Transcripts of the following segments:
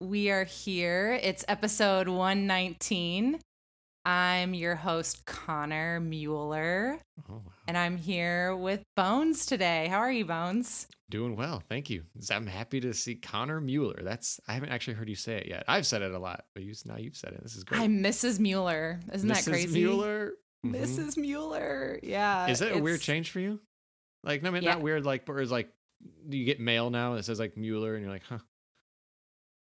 We are here. It's episode 119. I'm your host, Conner Mueller, Oh, wow. and I'm here with Bones today. How are you, Bones? Doing well, thank you. I'm happy to see Conner Mueller. That's I haven't actually heard you say it yet. I've said it a lot, but you now you've said it. This is great. I'm Mrs. Mueller. Isn't that crazy? Mrs. Mueller. Mhm. Mrs. Mueller. Yeah. Is that a weird change for you? Like, no, I mean, Yeah. not weird. Like, where it's like, you get mail now that says like Mueller, and you're like, huh?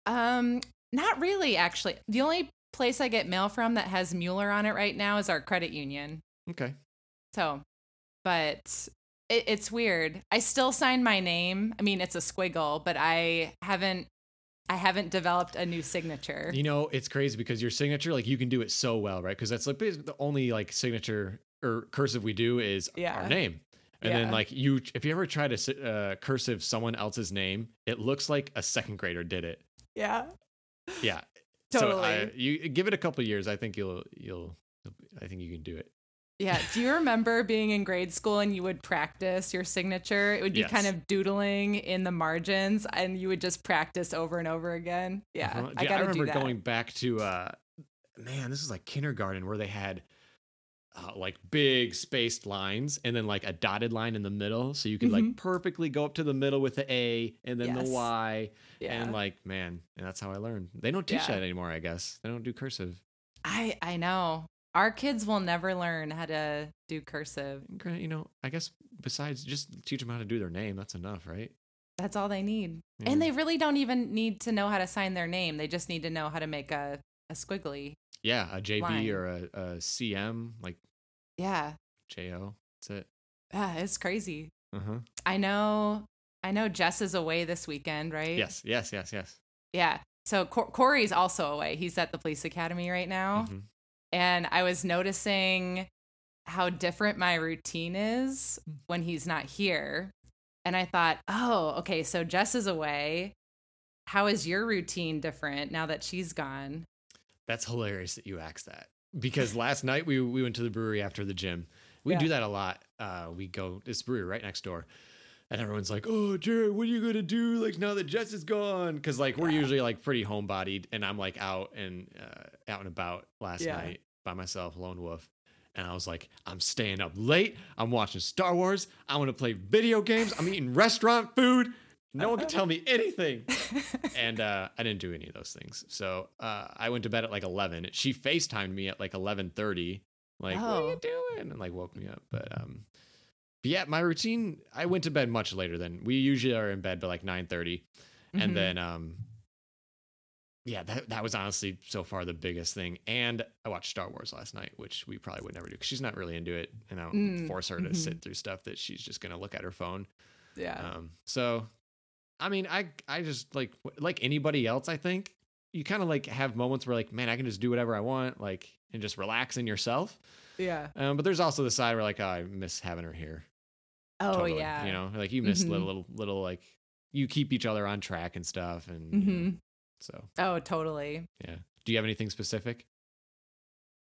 Um, not really, actually. The only place I get mail from that has Mueller on it right now is our credit union. Okay. So, but it, it's weird. I still sign my name. I mean, it's a squiggle, but I haven't. I haven't developed a new signature. You know, it's crazy because your signature, like, you can do it so well, right? Because that's like basically the only like signature or cursive we do is Yeah. our name. And Yeah. then like you, if you ever try to uh, cursive someone else's name, it looks like a second grader did it. Yeah. Yeah. So I, Totally. you give it a couple years. I think you'll, you'll, I think you can do it. Yeah. Do you remember being in grade school and you would practice your signature? It would be Yes. kind of doodling in the margins and you would just practice over and over again. Yeah. Uh-huh. I to remember do that. going back to, uh, man, this is like kindergarten where they had uh, like big spaced lines and then like a dotted line in the middle. So you could like Mhm. perfectly go up to the middle with the A and then Yes. the Y. yeah. And like, man, and that's how I learned. They don't teach Yeah. that anymore, I guess. They don't do cursive. I I know. Our kids will never learn how to do cursive. You know, I guess besides just teach them how to do their name, that's enough, right? That's all they need. Yeah. And they really don't even need to know how to sign their name. They just need to know how to make a, a squiggly. Yeah, a JB Line. or a, a CM, like Yeah. JO. That's it. Yeah, it's crazy. Uh huh. I know I know Jess is away this weekend, right? Yes, yes, yes, yes. Yeah. So Cor- Corey's also away. He's at the police academy right now. Mhm. And I was noticing how different my routine is Hmm. when he's not here. And I thought, oh, okay, so Jess is away. How is your routine different now that she's gone? That's hilarious that you asked that because last night we we went to the brewery after the gym. We Yeah. do that a lot. Uh, we go this brewery right next door, and everyone's like, "Oh, Jared, what are you gonna do like now that Jess is gone?" Because like we're Yeah. usually like pretty homebodied, and I'm like out and uh, out and about last Yeah. night by myself, lone wolf. And I was like, I'm staying up late. I'm watching Star Wars. I want to play video games. I'm eating restaurant food. No one can tell me anything and uh, I didn't do any of those things. So uh, I went to bed at like eleven. She Facetimed me at like eleven thirty, like "What are Oh. you doing?" and like woke me up. But um, but yeah, my routine. I went to bed much later than we usually are in bed by like nine Mhm. and then um, yeah, that that was honestly so far the biggest thing. And I watched Star Wars last night, which we probably would never do because she's not really into it, and I don't Mm, force her to mhm. sit through stuff that she's just gonna look at her phone. yeah. Um, so, I mean, I I just like like anybody else. I think you kind of like have moments where like, man, I can just do whatever I want, like, and just relax in yourself. yeah. Um, but there's also the side where like, oh, I miss having her here. Oh, Totally, yeah. you know, like you miss Mhm. little, little little like you keep each other on track and stuff, and you know, hmm so Oh, totally. yeah. Do you have anything specific?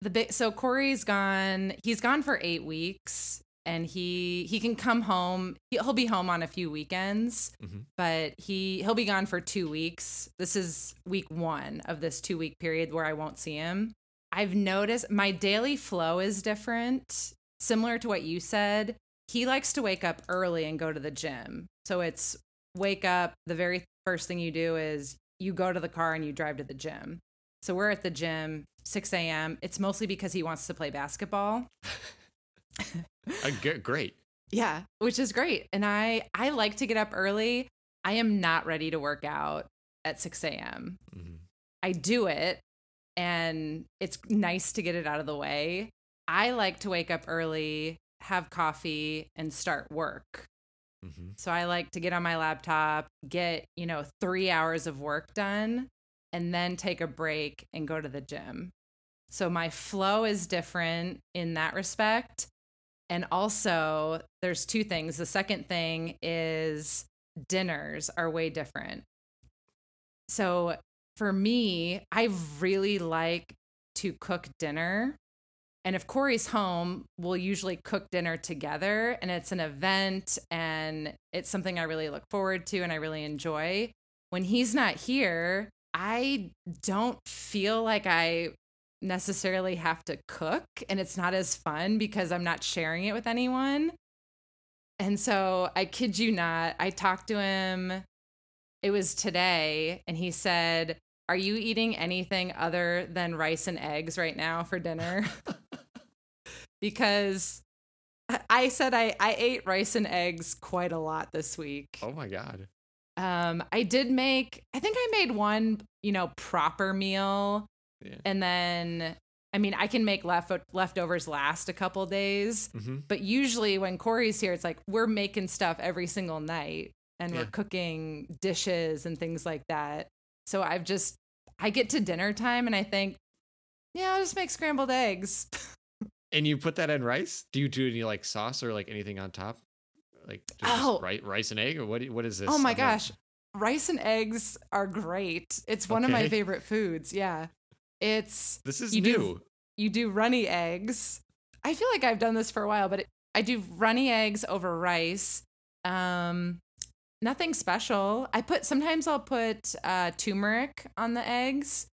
the big so corey's gone he's gone for eight weeks and he he can come home He- he'll be home on a few weekends Mhm. but he he'll be gone for two weeks this is week one of this two week period where i won't see him i've noticed my daily flow is different similar to what you said he likes to wake up early and go to the gym so it's wake up the very first thing you do is you go to the car and you drive to the gym so we're at the gym 6 a.m. It's mostly because he wants to play basketball. Uh, great. Yeah, which is great. And I I like to get up early. I am not ready to work out at 6 a.m. Mhm. I do it and it's nice to get it out of the way. I like to wake up early, have coffee, and start work. Mhm. So I like to get on my laptop, get, you know, three hours of work done, and then take a break and go to the gym. So my flow is different in that respect. And also, there's two things. The second thing is dinners are way different. So for me, I really like to cook dinner. And if Corey's home, we'll usually cook dinner together and it's an event and it's something I really look forward to and I really enjoy. When he's not here, I don't feel like I necessarily have to cook and it's not as fun because I'm not sharing it with anyone. And so I kid you not, I talked to him. It was today, and he said, Are you eating anything other than rice and eggs right now for dinner? because I said I, I ate rice and eggs quite a lot this week. Oh my god. Um, I did make, I think I made one, you know, proper meal. Yeah. And then, I mean, I can make left leftovers last a couple days, Mm-hmm. but usually when Corey's here, it's like we're making stuff every single night and Yeah. we're cooking dishes and things like that. So I've just, I get to dinner time and I think, yeah, I'll just make scrambled eggs. And you put that in rice? Do you do any like sauce or like anything on top? Like just Oh. rice, rice and egg or what? What is this? oh my gosh. Rice and eggs are great. It's one of my favorite foods. Yeah. It's This is You do- new. you do runny eggs. I feel like I've done this for a while, but it, I do runny eggs over rice. Um, nothing special. I put sometimes I'll put uh, turmeric on the eggs,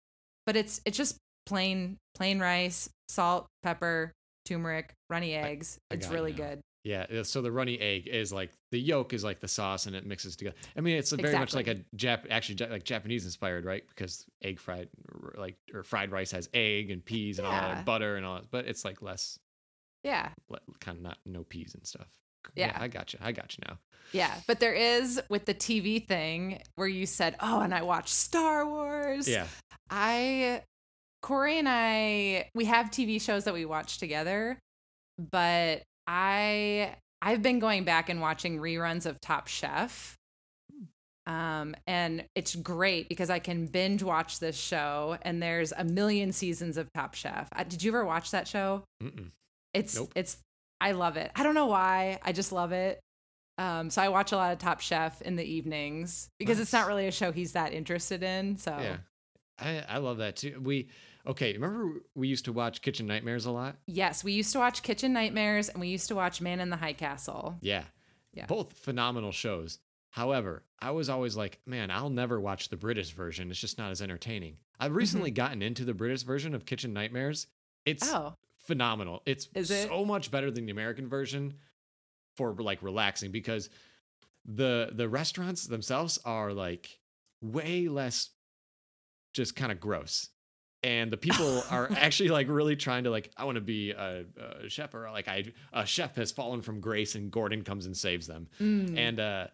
but it's it's just plain plain rice, salt, pepper, turmeric, runny eggs. I it's got it really good. Yeah. uh, So the runny egg is like the yolk is like the sauce and it mixes together. I mean, it's very much like a Jap, actually like Japanese inspired, right? Because egg fried, like or fried rice has egg and peas and all that, and butter and all that, but it's like less, Yeah, kind of not no peas and stuff. Yeah. I got you. I got you now. yeah. But there is with the TV thing where you said, "Oh, and I watched Star Wars." Yeah. I Corey and I we have TV shows that we watch together, but I I've been going back and watching reruns of Top Chef. Um and it's great because I can binge watch this show and there's a million seasons of Top Chef. Uh, Did you ever watch that show? Mm-mm. It's Nope. it's I love it. I don't know why. I just love it. Um, so I watch a lot of Top Chef in the evenings because it's not really a show he's that interested in. So Yeah. I, I love that too. We okay. Remember we used to watch Kitchen Nightmares a lot. Yes, we used to watch Kitchen Nightmares and we used to watch Man in the High Castle. Yeah. Yeah. Both phenomenal shows. However, I was always like, man, I'll never watch the British version. It's just not as entertaining. I've mm-hmm. recently gotten into the British version of Kitchen Nightmares. It's Oh, phenomenal. It's Is it? so much better than the American version for like relaxing because the the restaurants themselves are like way less just kind of gross. And the people are actually like really trying to like I want to be a, a chef or like I a chef has fallen from grace and Gordon comes and saves them Mm. and uh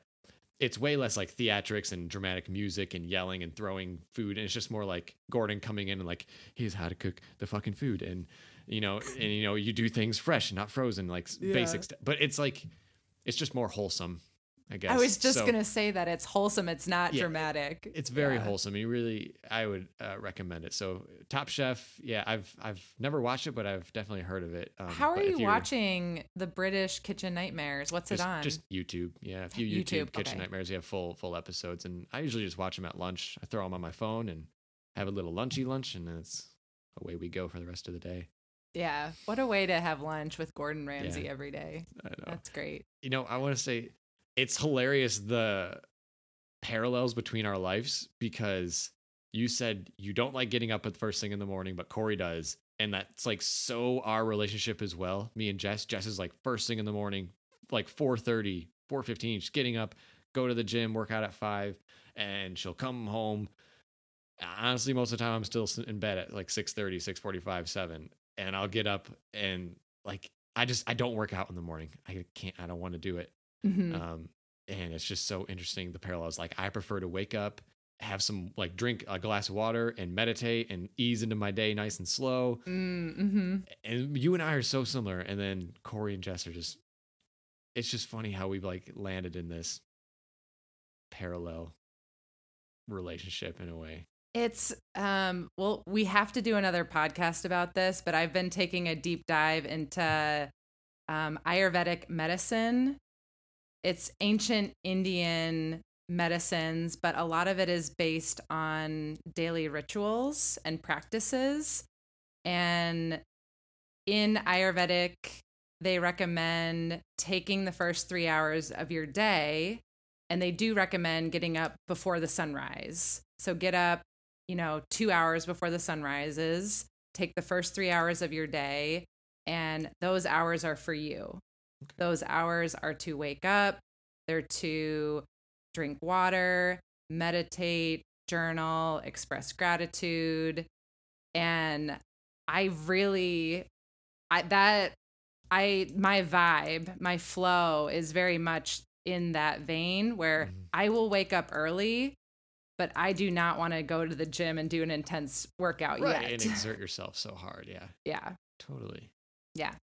it's way less like theatrics and dramatic music and yelling and throwing food and it's just more like gordon coming in and like here's how to cook the fucking food and you know and you know you do things fresh not frozen like Yeah. basic stuff but it's like it's just more wholesome i guess I was just So, gonna say that it's wholesome. It's not Yeah, dramatic. it's very Yeah. wholesome you really i would uh, recommend it so top chef yeah i've i've never watched it but i've definitely heard of it um, How are you watching the British Kitchen Nightmares? What's just, it on? Just YouTube. Yeah, a few YouTube, YouTube, Kitchen okay. Nightmares, you have full full episodes, and I usually just watch them at lunch. I throw them on my phone and have a little lunchy lunch, and then it's away we go for the rest of the day. yeah. What a way to have lunch with Gordon Ramsay Yeah. every day. I know. That's great. You know, I want to say it's hilarious the parallels between our lives because you said you don't like getting up at the first thing in the morning, but Corey does. And that's like so our relationship as well. Me and Jess. Jess is like first thing in the morning, like 4:30, 4:15, she's getting up, go to the gym, work out at five, and she'll come home. Honestly, most of the time I'm still in bed at like 6:30, 6:45, 7. And I'll get up and like I just I don't work out in the morning. I can't I don't want to do it. Mhm. Um, and it's just so interesting the parallels. Like I prefer to wake up, have some like drink a glass of water and meditate and ease into my day nice and slow. Mm, mm-hmm. And you and I are so similar. And then Corey and Jess are just it's just funny how we've like landed in this parallel relationship in a way. It's um well we have to do another podcast about this, but I've been taking a deep dive into um Ayurvedic medicine. It's ancient Indian medicines, but a lot of it is based on daily rituals and practices. And in Ayurvedic, they recommend taking the first three hours of your day, and they do recommend getting up before the sunrise. So get up, you know, two hours before the sun rises, take the first three hours of your day, and those hours are for you. Those hours are to wake up, they're to drink water, meditate, journal, express gratitude. And I really I that I my vibe, my flow is very much in that vein where Mhm. I will wake up early, but I do not want to go to the gym and do an intense workout right. yet. And exert yourself so hard. Yeah. yeah. Totally. Yeah.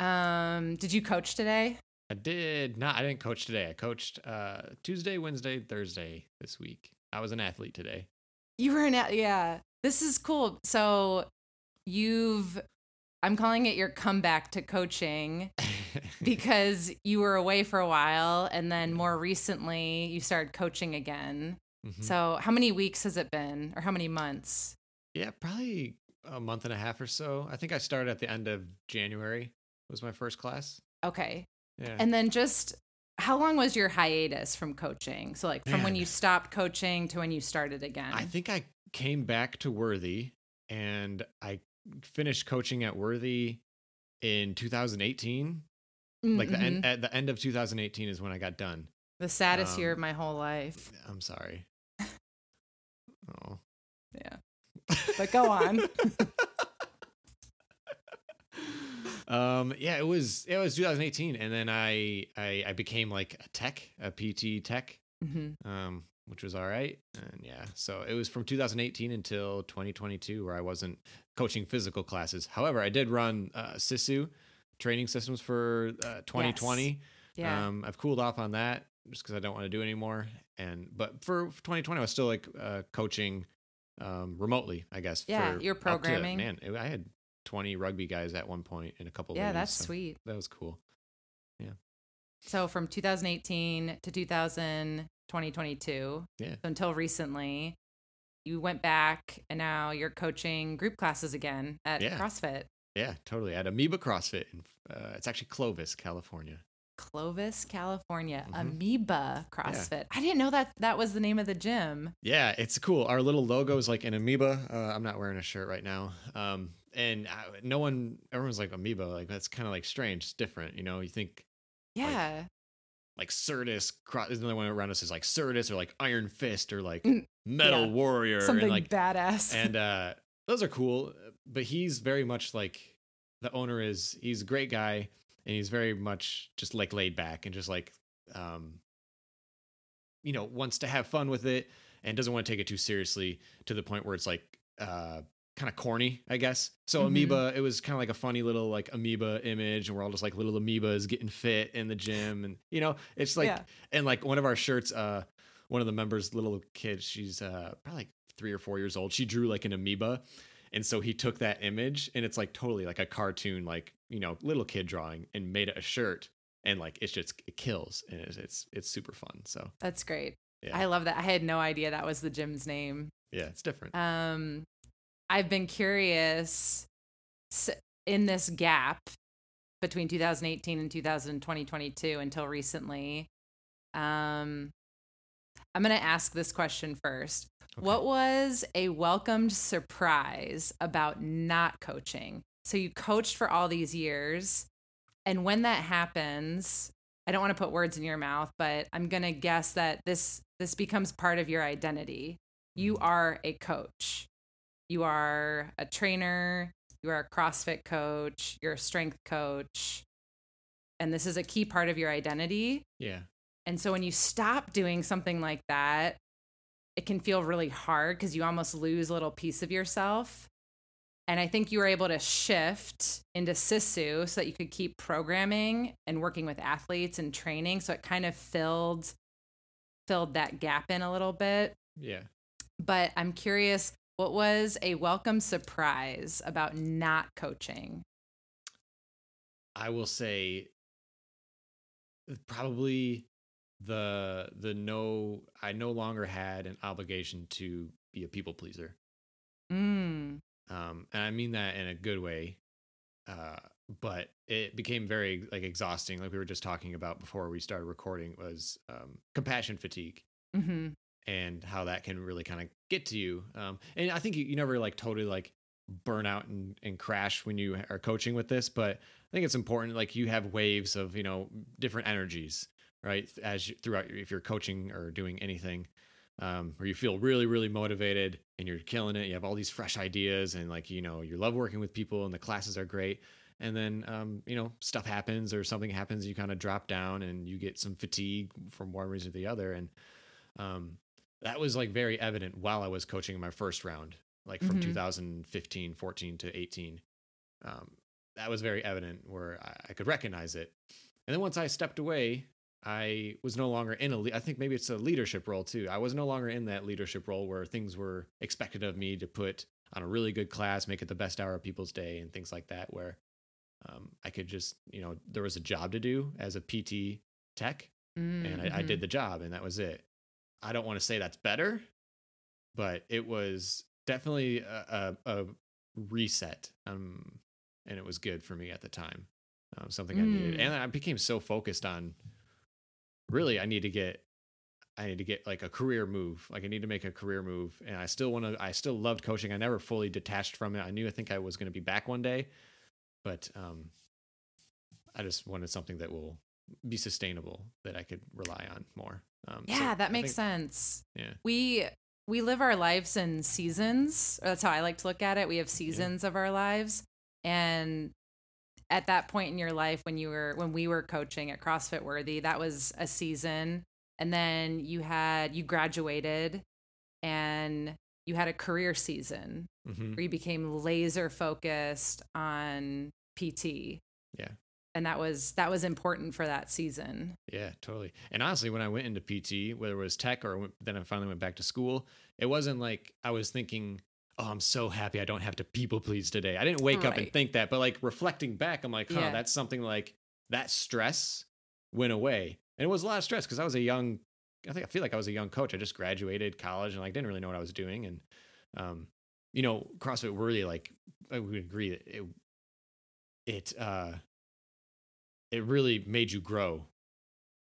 Um did you coach today? I did not. I didn't coach today. I coached uh, Tuesday, Wednesday, Thursday this week. I was an athlete today. You were an athlete. yeah. This is cool. So you've I'm calling it your comeback to coaching because you were away for a while and then more recently you started coaching again. Mhm. So how many weeks has it been or how many months? yeah, probably a month and a half or so. I think I started at the end of January. Was my first class. Okay. Yeah. And then just how long was your hiatus from coaching? So like from when you stopped coaching to when you started again. I think I came back to Worthy and I finished coaching at Worthy in 2018. Like the end at the end of 2018 is when I got done. the saddest year of um, my whole life. I'm sorry. Oh. Yeah. But go on. um yeah it was it was 2018 and then I, I i became like a tech a pt tech hmm um which was all right and yeah so it was from 2018 until 2022 where i wasn't coaching physical classes however i did run uh sisu training systems for uh, 2020 Yeah. um i've cooled off on that just because i don't want to do anymore and but for 2020 i was still like uh coaching um remotely i guess Yeah, for you're to- programming. man it- i had 20 rugby guys at one point in a couple yeah, that's so sweet. that was cool yeah So from 2018 to 2000, 2022, Yeah. so until recently, you went back and now you're coaching group classes again at Yeah. CrossFit. yeah totally at amoeba crossfit in, uh, it's actually clovis california Clovis, California, Mhm. Amoeba CrossFit. I didn't know that that was the name of the gym. Yeah, it's cool. Our little logo is like an amoeba. Uh, I'm not wearing a shirt right now. Um, and uh, no one, everyone's like amoeba. Like that's kind of like strange. It's different, you know. You think Yeah. like Certus. Cro- There's another one around us is like Certus or like Iron Fist or like Mm, Metal yeah. Warrior. Something and like badass. and uh, those are cool. But he's very much like the owner is. He's a great guy, and he's very much just like laid back and just like, um, you know, wants to have fun with it and doesn't want to take it too seriously to the point where it's like, uh, kind of corny, I guess. So Mhm. amoeba, it was kind of like a funny little like amoeba image, and we're all just like little amoebas getting fit in the gym, and you know, it's like, Yeah. and like one of our shirts, uh, one of the members, little kid, she's uh probably like three or four years old. She drew like an amoeba, and so he took that image, and it's like totally like a cartoon, like you know, little kid drawing, and made it a shirt, and like it's just it kills, and it's it's, it's super fun. So That's great. Yeah. I love that. I had no idea that was the gym's name. yeah, it's different. Um, I've been curious in this gap between 2018 and 2022 until recently. Um, I'm going to ask this question first. Okay. What was a welcomed surprise about not coaching? So you coached for all these years, and when that happens, I don't want to put words in your mouth, but I'm going to guess that this this becomes part of your identity. You Mhm. are a coach. You are a trainer, you are a CrossFit coach, you're a strength coach. And this is a key part of your identity. Yeah, And so when you stop doing something like that, it can feel really hard because you almost lose a little piece of yourself. And I think you were able to shift into Sisu so that you could keep programming and working with athletes and training. So it kind of filled filled that gap in a little bit. yeah. But I'm curious, What was a welcome surprise about not coaching? I will say probably the the no I no longer had an obligation to be a people pleaser. Mm. Um and I mean that in a good way. Uh but it became very like exhausting like we were just talking about before we started recording was um compassion fatigue hmm and how that can really kind of get to you. Um, and I think you, you never like totally like burn out and, and crash when you are coaching with this, but I think it's important. Like you have waves of, you know, different energies, right? As you, throughout, if you're coaching or doing anything, um, where you feel really, really motivated and you're killing it. You have all these fresh ideas and like, you know, you love working with people and the classes are great. And then, um, you know, stuff happens or something happens, you kind of drop down and you get some fatigue from one reason or the other. And, um, that was like very evident while I was coaching my first round, like from Mhm. 2015, 14 to 18. Um, that was very evident where I, I could recognize it. And then once I stepped away, I was no longer in a, le- I think maybe it's a leadership role too. I was no longer in that leadership role where things were expected of me to put on a really good class, make it the best hour of people's day and things like that, where um, I could just, you know, there was a job to do as a PT tech and I, I did the job and that was it. I don't want to say that's better, but it was definitely a, a, a reset. Um, and it was good for me at the time. Um, something I needed, Mm. and I became so focused on. Really, I need to get, I need to get like a career move. Like I need to make a career move, and I still want to. I still loved coaching. I never fully detached from it. I knew I think I was going to be back one day, but um, I just wanted something that will be sustainable that I could rely on more. Um, so Yeah, that I makes think- sense. Yeah. We we live our lives in seasons. Or that's how I like to look at it. We have seasons of our lives, and at that point in your life when you were when we were coaching at CrossFit Worthy, that was a season, and then you had you graduated, and you had a career season Mhm. where you became laser focused on PT. Yeah. And that was that was important for that season. Yeah, totally. And honestly, when I went into PT, whether it was tech or went- then I finally went back to school, it wasn't like I was thinking, "Oh, I'm so happy I don't have to people please today." I didn't wake up and think that, but like reflecting back, I'm like, "Huh, Yeah. that's something like that stress went away." And it was a lot of stress because I was a young, I think I feel like I was a young coach. I just graduated college and like didn't really know what I was doing. And, um, you know, CrossFit really like I would agree that it, it, uh, it really made you grow.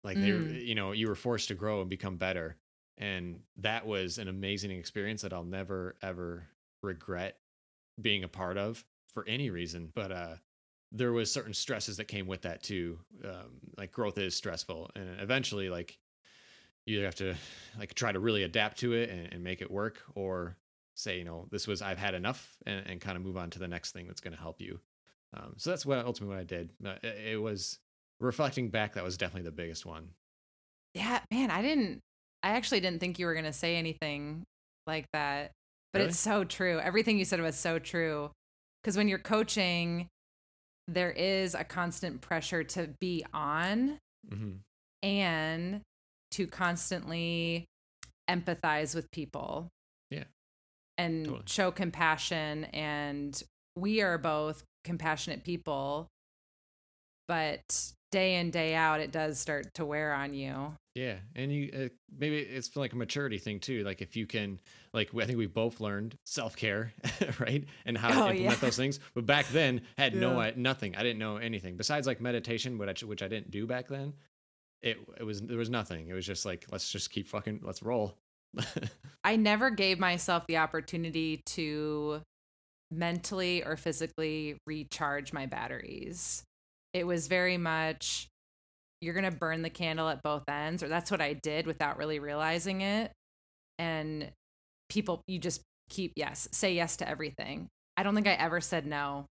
Like they, were- Mm. you know, you were forced to grow and become better, and that was an amazing experience that I'll never ever regret being a part of for any reason. But uh, there was certain stresses that came with that too. Um, like growth is stressful, and eventually, like you either have to like try to really adapt to it and, and make it work, or say, you know, this was I've had enough, and, and kind of move on to the next thing that's going to help you. Um, so that's what ultimately what I did. It, it was reflecting back, that was definitely the biggest one. Yeah, man, I didn't I actually didn't think you were going to say anything like that. But Really? it's so true. Everything you said was so true. Cuz when you're coaching, there is a constant pressure to be on hmm and to constantly empathize with people. Yeah. And Totally. show compassion and we are both compassionate people. But day in day out it does start to wear on you. Yeah, and you uh, maybe it's like a maturity thing too. Like if you can, like I think we both learned self care, right, and how to Oh, implement yeah. those things. But back then, had no Yeah. I, nothing. I didn't know anything besides like meditation, which I, which I didn't do back then. It it was there was nothing. It was just like let's just keep fucking let's roll. I never gave myself the opportunity to mentally or physically recharge my batteries. It was very much you're going to burn the candle at both ends, or that's what I did without really realizing it. And people, you just keep, yes, say yes to everything. I don't think I ever said no.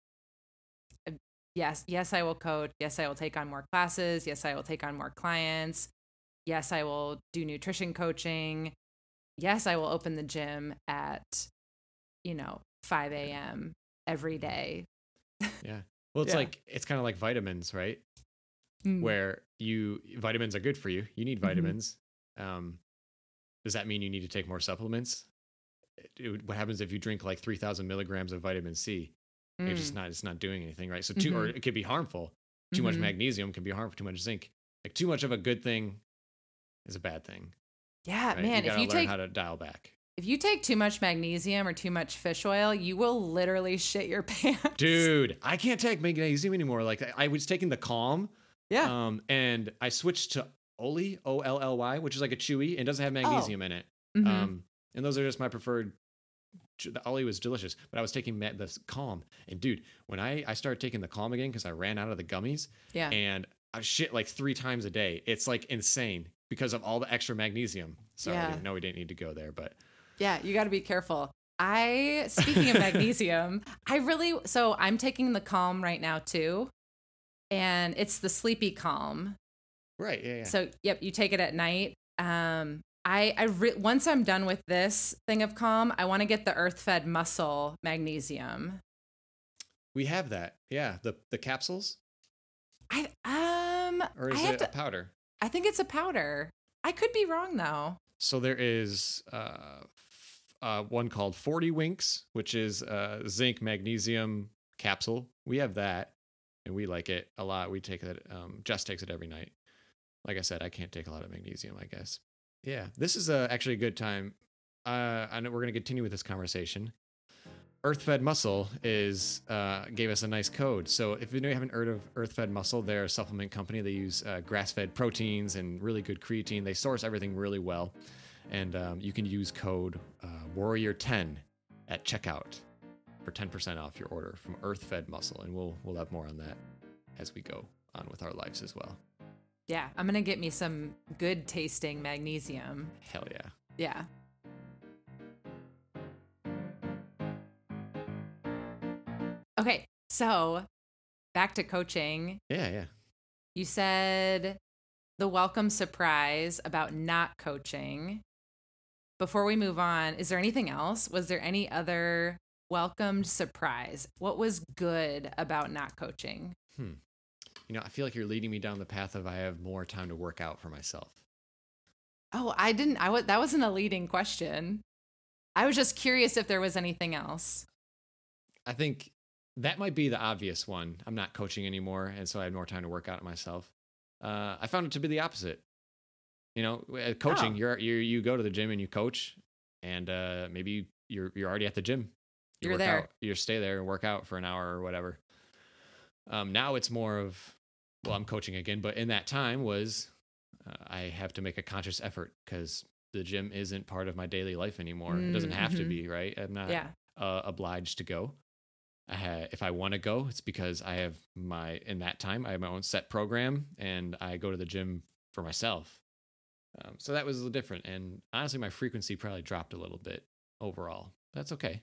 Uh, Yes, yes, I will coach. Yes, I will take on more classes. Yes, I will take on more clients. Yes, I will do nutrition coaching yes, I will open the gym at, you know, 5 a.m. every day. yeah. Well, it's Yeah. like it's kind of like vitamins, right? Mm. Where you vitamins are good for you. You need Mhm. vitamins. Um, does that mean you need to take more supplements? it, what happens if you drink like 3000 milligrams of vitamin c it's just Mm. not it's not doing anything right so too or Mhm. it could be harmful too much Mhm. magnesium can be harmful too much zinc like too much of a good thing is a bad thing Yeah, right? man. you If gotta you learn take how to dial back if you take too much magnesium or too much fish oil, you will literally shit your pants. dude i can't take magnesium anymore like I- was taking the calm Yeah. um and i switched to Olly, o-l-l-y which is like a chewy and doesn't have magnesium in it Mhm. Um, and those are just my preferred. The Olly was delicious, but I was taking the Calm, and dude, when I I started taking the Calm again because I ran out of the gummies, yeah. and I shit like three times a day. It's like insane because of all the extra magnesium. So Yeah. no, we didn't need to go there, but Yeah, you got to be careful. I speaking of magnesium, I really so I'm taking the Calm right now too, and it's the Sleepy Calm. right, yeah, yeah. So yep, you take it at night. Um, I I re- once I'm done with this thing of Calm, I want to get the Earth Fed Muscle Magnesium. we have that. Yeah, the the capsules, I um or is I it to, a powder? I think it's a powder. I could be wrong though. So there is uh, uh, one called 40 Winks, which is a zinc magnesium capsule. We have that, and we like it a lot. We take it, Um, Jess takes it every night. Like I said, I can't take a lot of magnesium. I guess. Yeah, this is uh, actually a good time. Uh, I know we're going to continue with this conversation. Earth Fed Muscle is uh, gave us a nice code. So if you haven't heard of Earth Fed Muscle, they're a supplement company. They use uh, grass-fed proteins and really good creatine. They source everything really well, and um, you can use code uh, Warrior10 at checkout for 10% off your order from Earth Fed Muscle, and we'll we'll have more on that as we go on with our lives as well. Yeah, I'm gonna get me some good tasting magnesium. Hell yeah! Yeah. Okay, so back to coaching. Yeah, yeah. You said the welcome surprise about not coaching. Before we move on, is there anything else? Was there any other welcomed surprise? What was good about not coaching? You know, I feel like you're leading me down the path of I have more time to work out for myself. Oh, I didn't. I was. That wasn't a leading question. I was just curious if there was anything else. I think that might be the obvious one. I'm not coaching anymore, and so I have more time to work out myself. Uh, I found it to be the opposite. You know, coaching, Oh. you're you you go to the gym and you coach, and uh, maybe you're you're already at the gym. You You're work there. Out, you stay there and work out for an hour or whatever. Um, now it's more of, well, I'm coaching again, but in that time was uh, I have to make a conscious effort because the gym isn't part of my daily life anymore. it doesn't have to be, right? I'm not yeah. uh, obliged to go. I ha- if I want to go, it's because I have my in that time I have my own set program and I go to the gym for myself. Um, so that was a little different, and honestly, my frequency probably dropped a little bit overall. That's okay.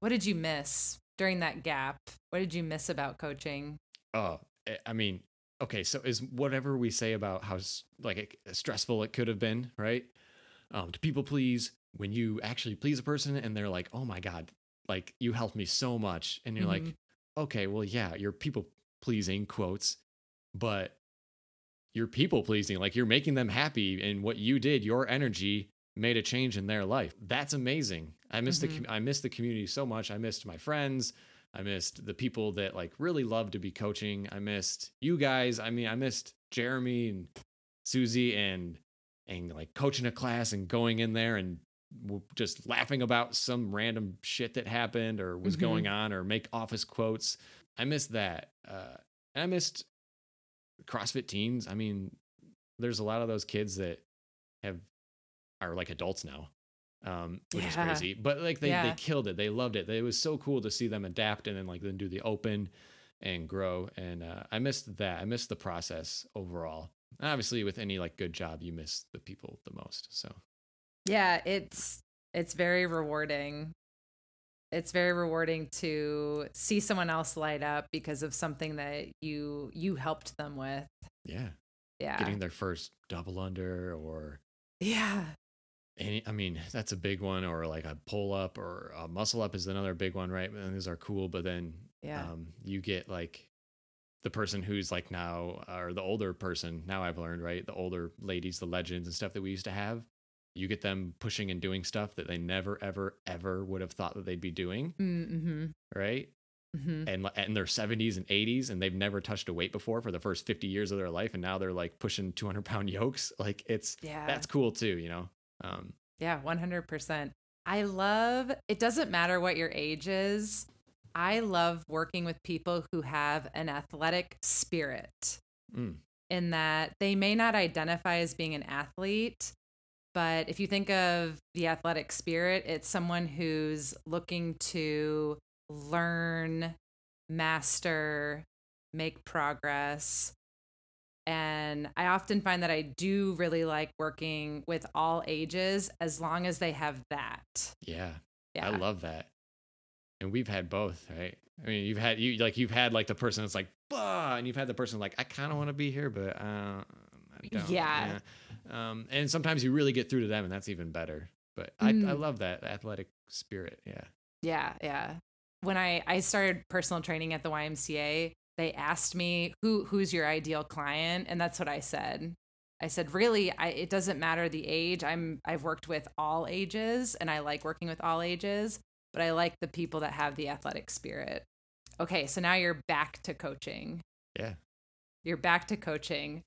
What did you miss during that gap? What did you miss about coaching? Oh, I- I mean, okay, so is whatever we say about how like stressful it could have been, right? Um, to people please when you actually please a person and they're like, "Oh my god, like you helped me so much," and you're like, Mhm. "Okay, well, yeah, you're people pleasing quotes, but you're people pleasing, like you're making them happy, and what you did, your energy made a change in their life. That's amazing. I miss the Mhm. com- I miss the community so much. I missed my friends. I missed the people that like really love to be coaching. I missed you guys. I mean, I missed Jeremy and Susie and and like coaching a class and going in there and just laughing about some random shit that happened or was Mhm. going on or make office quotes. I missed that. Uh, I missed CrossFit teens. I mean, there's a lot of those kids that have are like adults now, um, which is crazy. But like they Yeah. they killed it. They loved it. It was so cool to see them adapt and then like then do the open and grow. And uh, I missed that. I missed the process overall. And obviously, with any like good job, you miss the people the most. So Yeah, it's it's very rewarding. It's very rewarding to see someone else light up because of something that you you helped them with. yeah, Yeah. getting their first double under or yeah. any i mean that's a big one or like a pull up or a muscle up is another big one right and these are cool but then Yeah. um, you get like the person who's like now or the older person now i've learned right the older ladies the legends and stuff that we used to have you get them pushing and doing stuff that they never ever ever would have thought that they'd be doing Mm-hmm. right Mm-hmm. and in their 70s and 80s and they've never touched a weight before for the first 50 years of their life and now they're like pushing 200 pound yokes like it's Yeah. that's cool too you know um Yeah, 100%. I love it doesn't matter what your age is. I love working with people who have an athletic spirit mm, in that they may not identify as being an athlete, but if you think of the athletic spirit, it's someone who's looking to learn, master, make progress. And I often find that I do really like working with all ages as long as they have that. yeah Yeah. i love that and we've had both right i mean you've had you like you've had like the person that's like bah, and you've had the person like i kind of want to be here but uh, I don't. Yeah. Um and sometimes you really get through to them and that's even better but I, I Mm. love that athletic spirit yeah Yeah, yeah. When I I started personal training at the YMCA, they asked me who who's your ideal client, and that's what I said. I said, really, I, it doesn't matter the age. I'm I've worked with all ages, and I like working with all ages, but I like the people that have the athletic spirit. Okay, so now you're back to coaching. yeah You're back to coaching.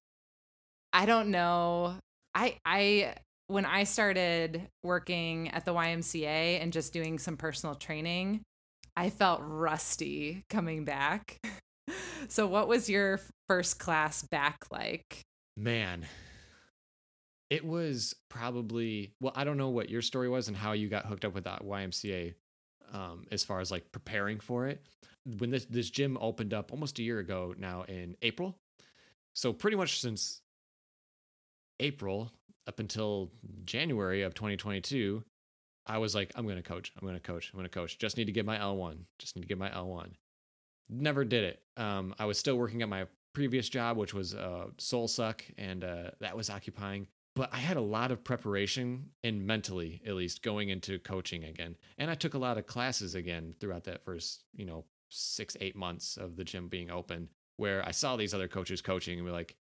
I don't know. I I when I started working at the YMCA and just doing some personal training, I felt rusty coming back. so what was your first class back like? Man, it was probably well. I don't know what your story was and how you got hooked up with that YMCA, um, as far as like preparing for it. When this this gym opened up almost a year ago now in April, so pretty much since April up until January of 2022, I was like, I'm gonna coach. I'm gonna coach. I'm gonna coach. Just need to get my L1. Just need to get my L1. Never did it. Um, I was still working at my previous job, which was uh, Soul Suck, and uh, that was occupying. But I had a lot of preparation and mentally, at least, going into coaching again. And I took a lot of classes again throughout that first, you know, six, eight months of the gym being open, where I saw these other coaches coaching and be like,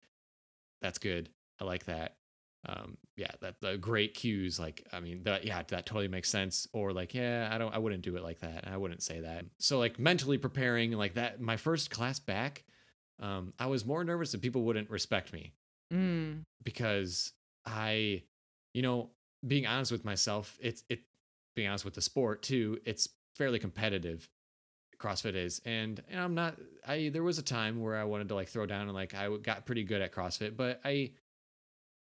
that's good. I like that. Um, yeah, that the great cues. Like, I mean, that yeah, that totally makes sense. Or like, yeah, I don't, I wouldn't do it like that. I wouldn't say that. So like mentally preparing like that. My first class back, um, I was more nervous that people wouldn't respect me Mm, because I, you know, being honest with myself, it's it being honest with the sport too, it's fairly competitive. CrossFit is, and, and I'm not. I there was a time where I wanted to like throw down and like I got pretty good at CrossFit, but I,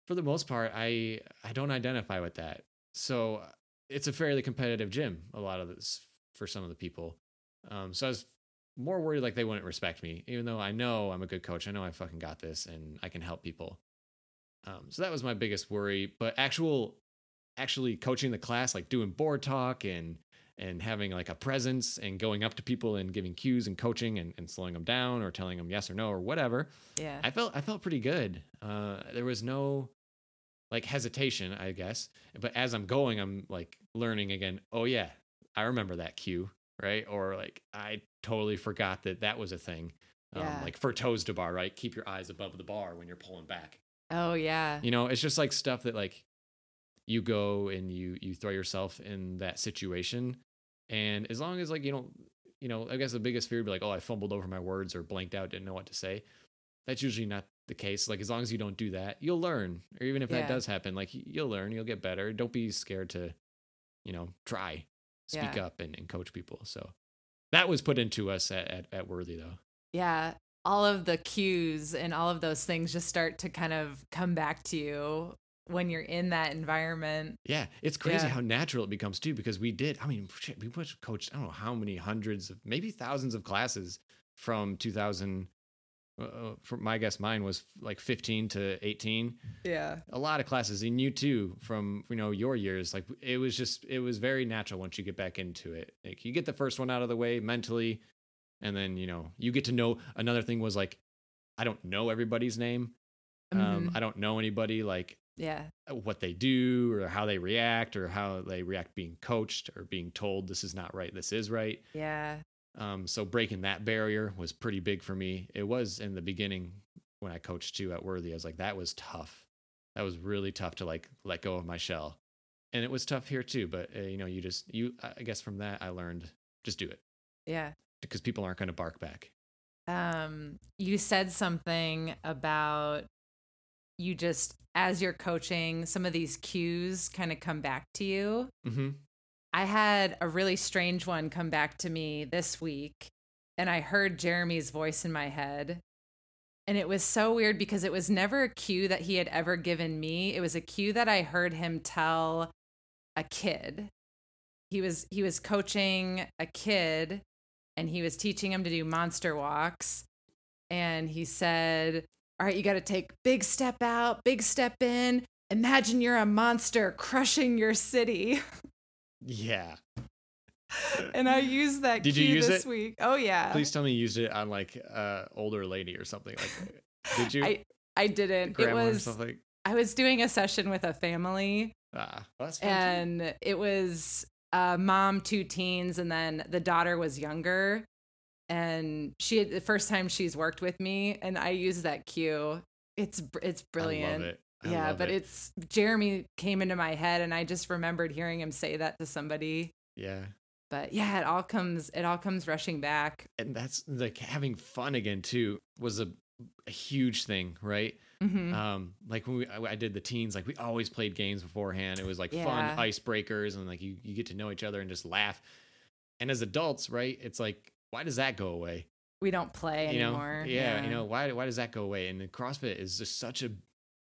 for the most part, I I don't identify with that. So it's a fairly competitive gym. A lot of this for some of the people. Um, so I was more worried like they wouldn't respect me, even though I know I'm a good coach. I know I fucking got this and I can help people. Um, so that was my biggest worry. But actual, actually coaching the class, like doing board talk and and having like a presence and going up to people and giving cues and coaching and, and slowing them down or telling them yes or no or whatever. yeah. I felt I felt pretty good. Uh, there was no like hesitation, I guess. But as I'm going, I'm like learning again. Oh yeah, I remember that cue, right? Or like I totally forgot that that was a thing. Um, Like for toes to bar, right? Keep your eyes above the bar when you're pulling back. oh yeah. You know, it's just like stuff that like you go and you you throw yourself in that situation, and as long as like you don't, you know, I guess the biggest fear would be like, oh, I fumbled over my words or blanked out, didn't know what to say. That's usually not the case. Like as long as you don't do that, you'll learn. Or even if Yeah. that does happen, like you'll learn, you'll get better. Don't be scared to, you know, try, speak Yeah. up and, and coach people. So that was put into us at, at, at Worthy though. yeah all of the cues and all of those things just start to kind of come back to you when you're in that environment Yeah, it's crazy Yeah. how natural it becomes too. Because we did, I mean, shit, we coached, I don't know how many hundreds of, maybe thousands of classes from 2000. Uh, uh, for my guess, mine was like 15 to 18. yeah A lot of classes, and you too, from you know your years. Like it was just, it was very natural once you get back into it. Like you get the first one out of the way mentally, and then you know you get to know. Another thing was like, I don't know everybody's name. Um, Mhm. I don't know anybody like yeah what they do or how they react or how they react being coached or being told this is not right, this is right. yeah Um, so breaking that barrier was pretty big for me. It was in the beginning when I coached too at Worthy. I was like, that was tough. that was really tough to like let go of my shell and it was tough here too but uh, you know you just you i guess from that i learned just do it Yeah. because people aren't going to bark back Um, you said something about you just as you're coaching, some of these cues kind of come back to you. mm-hmm. I had a really strange one come back to me this week, and I heard Jeremy's voice in my head. And it was so weird because it was never a cue that he had ever given me. It was a cue that I heard him tell a kid. He was he was coaching a kid and he was teaching him to do monster walks. And he said, All right, you got to take big step out, big step in. Imagine you're a monster crushing your city. yeah and I used that Did you cue use this it? week. Oh yeah. please tell me you used it on like uh older lady or something like did you I I didn't. It grandma or was I was doing a session with a family ah well, too. and it was uh mom, two teens, and then the daughter was younger. And she had the first time she's worked with me, and I used that cue. It's it's brilliant. I love it I yeah, but it. it's Jeremy came into my head, and I just remembered hearing him say that to somebody. yeah But yeah, it all comes it all comes rushing back. and that's like having fun again too was a, a huge thing right hmm um like when we I, I did the teens like we always played games beforehand it was like Yeah. fun icebreakers and like you, you get to know each other and just laugh and as adults right it's like why does that go away we don't play you know anymore. yeah, you know why why does that go away and the crossfit is just such a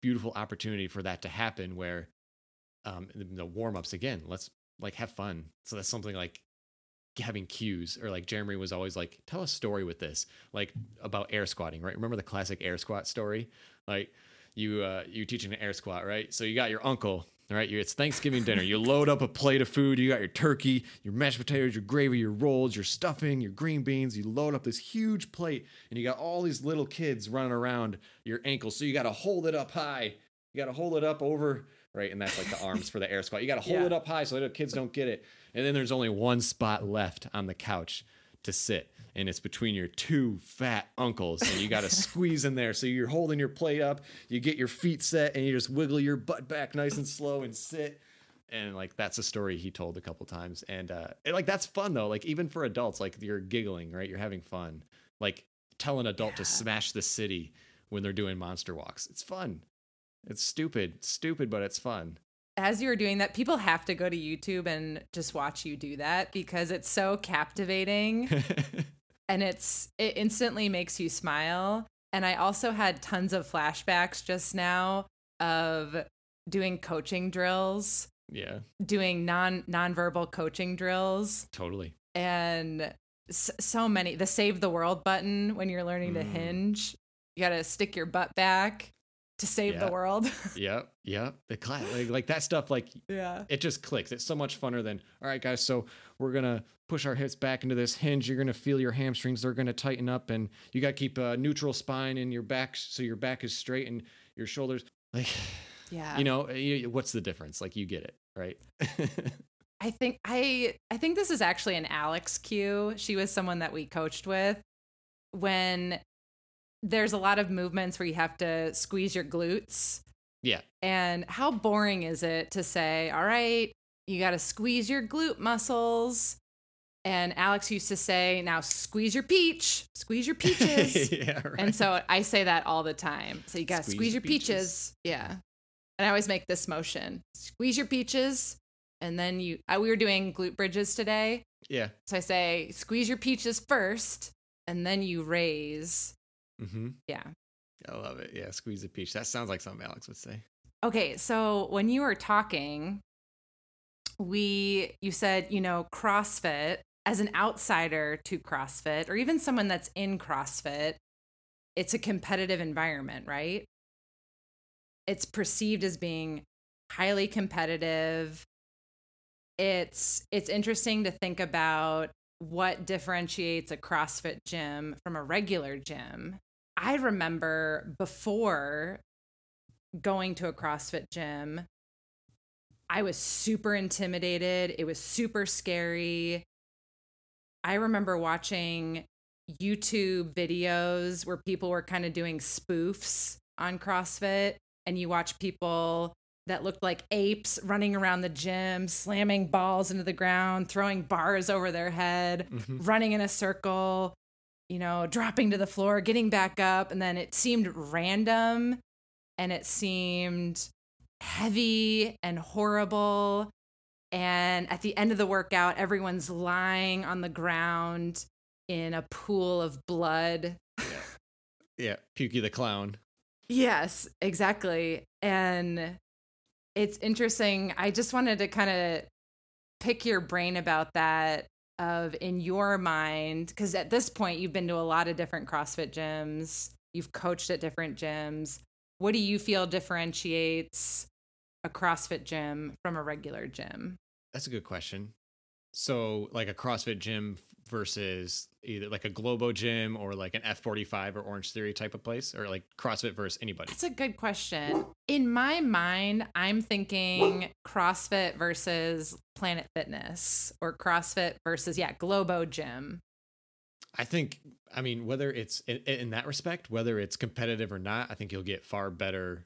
beautiful opportunity for that to happen where um the, warm-ups again let's like have fun. So that's something like having cues or like jeremy was always like tell a story with this like about air squatting right? Remember the classic air squat story? Like you uh you teaching an air squat right? So you got your uncle right you it's thanksgiving dinner. You load up a plate of food. You got your turkey your mashed potatoes your gravy your rolls your stuffing your green beans. You load up this huge plate and you got all these little kids running around your ankles. So you got to hold it up high. You got to hold it up over right and that's like the arms for the air squat. You got to hold Yeah. it up high so the kids don't get it. And then there's only one spot left on the couch to sit and it's between your two fat uncles and you got to squeeze in there. So you're holding your plate up you get your feet set and you just wiggle your butt back nice and slow and sit. And like that's a story he told a couple times. And uh and, like that's fun though. Like even for adults like you're giggling right? You're having fun. Like tell an adult to smash the city when they're doing monster walks. It's fun. It's stupid. Stupid but it's fun. As you were doing that, people have to go to YouTube and just watch you do that because it's so captivating and it's it instantly makes you smile. And I also had tons of flashbacks just now of doing coaching drills, yeah doing non nonverbal coaching drills, totally and so many. The save the world button when you're learning to Mm. hinge, you got to stick your butt back to save the world. yep yep the class like, like that stuff like yeah. it just clicks. It's so much funner than, all right, guys, so we're going to push our hips back into this hinge. You're going to feel your hamstrings. They're going to tighten up, and you got to keep a neutral spine in your back so your back is straight and your shoulders. Like, Yeah. you know, you- what's the difference? Like, you get it, right? I think I I think this is actually an Alex cue. She was someone that we coached with when there's a lot of movements where you have to squeeze your glutes. yeah. And how boring is it to say, "All right, you got to squeeze your glute muscles." And Alex used to say, "Now squeeze your peach, squeeze your peaches." yeah, right. And so I say that all the time. So you got to Squeeze squeeze your your peaches. Yeah. And I always make this motion squeeze your peaches. And then you, I, we were doing glute bridges today. yeah. So I say squeeze your peaches first and then you raise. Mm-hmm. Yeah. I love it. Yeah. Squeeze the peach. That sounds like something Alex would say. Okay. So when you were talking, we, you said, you know, CrossFit as an outsider to CrossFit or even someone that's in CrossFit, it's a competitive environment, right? It's perceived as being highly competitive. It's it's interesting to think about what differentiates a CrossFit gym from a regular gym. I remember before going to a CrossFit gym, I was super intimidated. It was super scary. I remember watching YouTube videos where people were kind of doing spoofs on CrossFit and you watch people that looked like apes running around the gym, slamming balls into the ground, throwing bars over their head, Mhm. running in a circle, you know, dropping to the floor, getting back up. And then it seemed random and it seemed heavy and horrible. And at the end of the workout, everyone's lying on the ground in a pool of blood. Yeah, Pukie the clown. Yes, exactly. And it's interesting. I just wanted to kind of pick your brain about that of in your mind because at this point you've been to a lot of different CrossFit gyms, you've coached at different gyms. What do you feel differentiates a CrossFit gym from a regular gym? That's a good question. So, like a CrossFit gym versus either like a Globo gym or like an F45 or Orange Theory type of place, or like CrossFit versus anybody. That's a good question. In my mind, I'm thinking CrossFit versus Planet Fitness or CrossFit versus, yeah, Globo Gym. I think, I mean, whether it's in, in that respect, whether it's competitive or not, I think you'll get far better.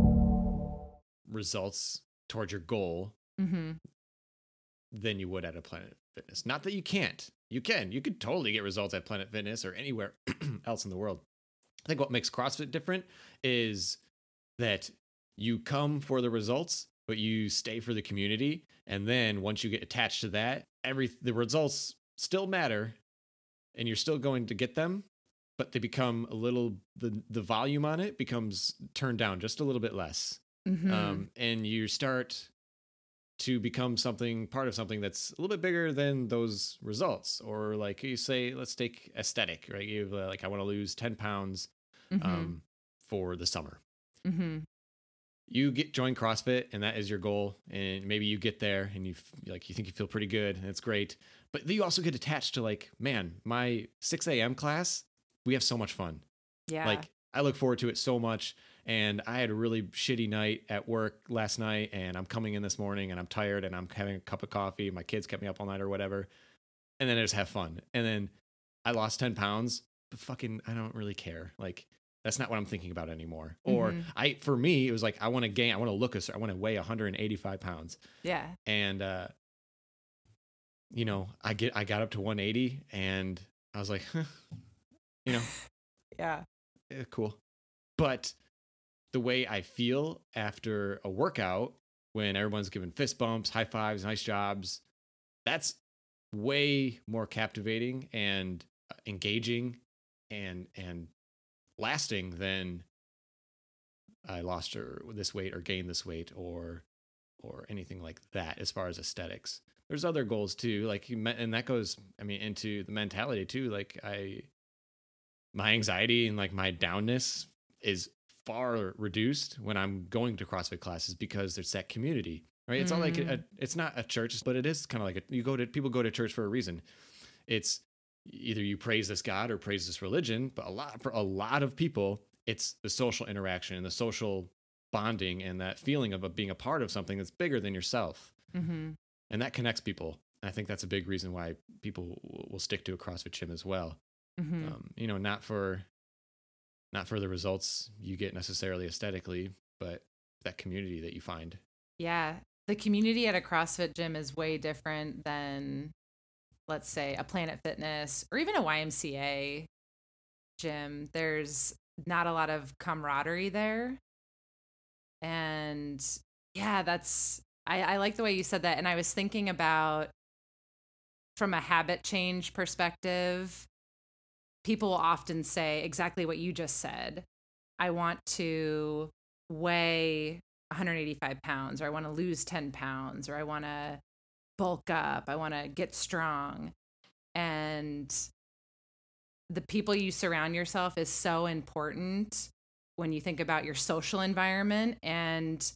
Results towards your goal Mm-hmm. than you would at a Planet Fitness. Not that you can't. You can. You could totally get results at Planet Fitness or anywhere else in the world. I think what makes CrossFit different is that you come for the results, but you stay for the community. And then once you get attached to that, every the results still matter and you're still going to get them, but they become a little the the volume on it becomes turned down just a little bit less Mm-hmm. um, and you start to become something part of something that's a little bit bigger than those results or like you say let's take aesthetic right you uh, like i want to lose 10 pounds mm-hmm. um, for the summer mm-hmm. you get join crossfit and that is your goal and maybe you get there and you f- like you think you feel pretty good and it's great but then you also get attached to like man my 6 a.m class we have so much fun Yeah. like I look forward to it so much. And I had a really shitty night at work last night, and I'm coming in this morning and I'm tired and I'm having a cup of coffee. My kids kept me up all night or whatever. And then I just have fun. And then I lost 10 pounds, but fucking, I don't really care. Like, that's not what I'm thinking about anymore. Or Mhm. I, for me, it was like, I want to gain, I want to look, a I want to weigh 185 pounds. yeah. And, uh, you know, I get, I got up to 180 and I was like, huh, you know, Yeah. eh, cool. But the way I feel after a workout, when everyone's giving fist bumps, high fives, nice jobs, that's way more captivating and uh, engaging and and lasting than I lost or this weight or gained this weight or or anything like that as far as aesthetics. There's other goals too, like and that goes I mean into the mentality too. Like I my anxiety and like my downness is far reduced when I'm going to CrossFit classes because there's that community, right? It's not like a, Mm. it's not a church, but it is kind of like a, you go to people go to church for a reason. It's either you praise this God or praise this religion, but a lot for a lot of people, it's the social interaction and the social bonding and that feeling of a, being a part of something that's bigger than yourself, Mm-hmm. and that connects people. And I think that's a big reason why people will will stick to a CrossFit gym as well Mm-hmm. um, you know not for not for the results you get necessarily aesthetically but that community that you find Yeah. The community at a CrossFit gym is way different than, let's say, a Planet Fitness or even a YMCA gym. There's not a lot of camaraderie there. And yeah, that's, I, I like the way you said that. And I was thinking about from a habit change perspective, people will often say exactly what you just said. I want to weigh 185 pounds, or I want to lose 10 pounds, or I want to bulk up, I want to get strong. And the people you surround yourself is so important when you think about your social environment and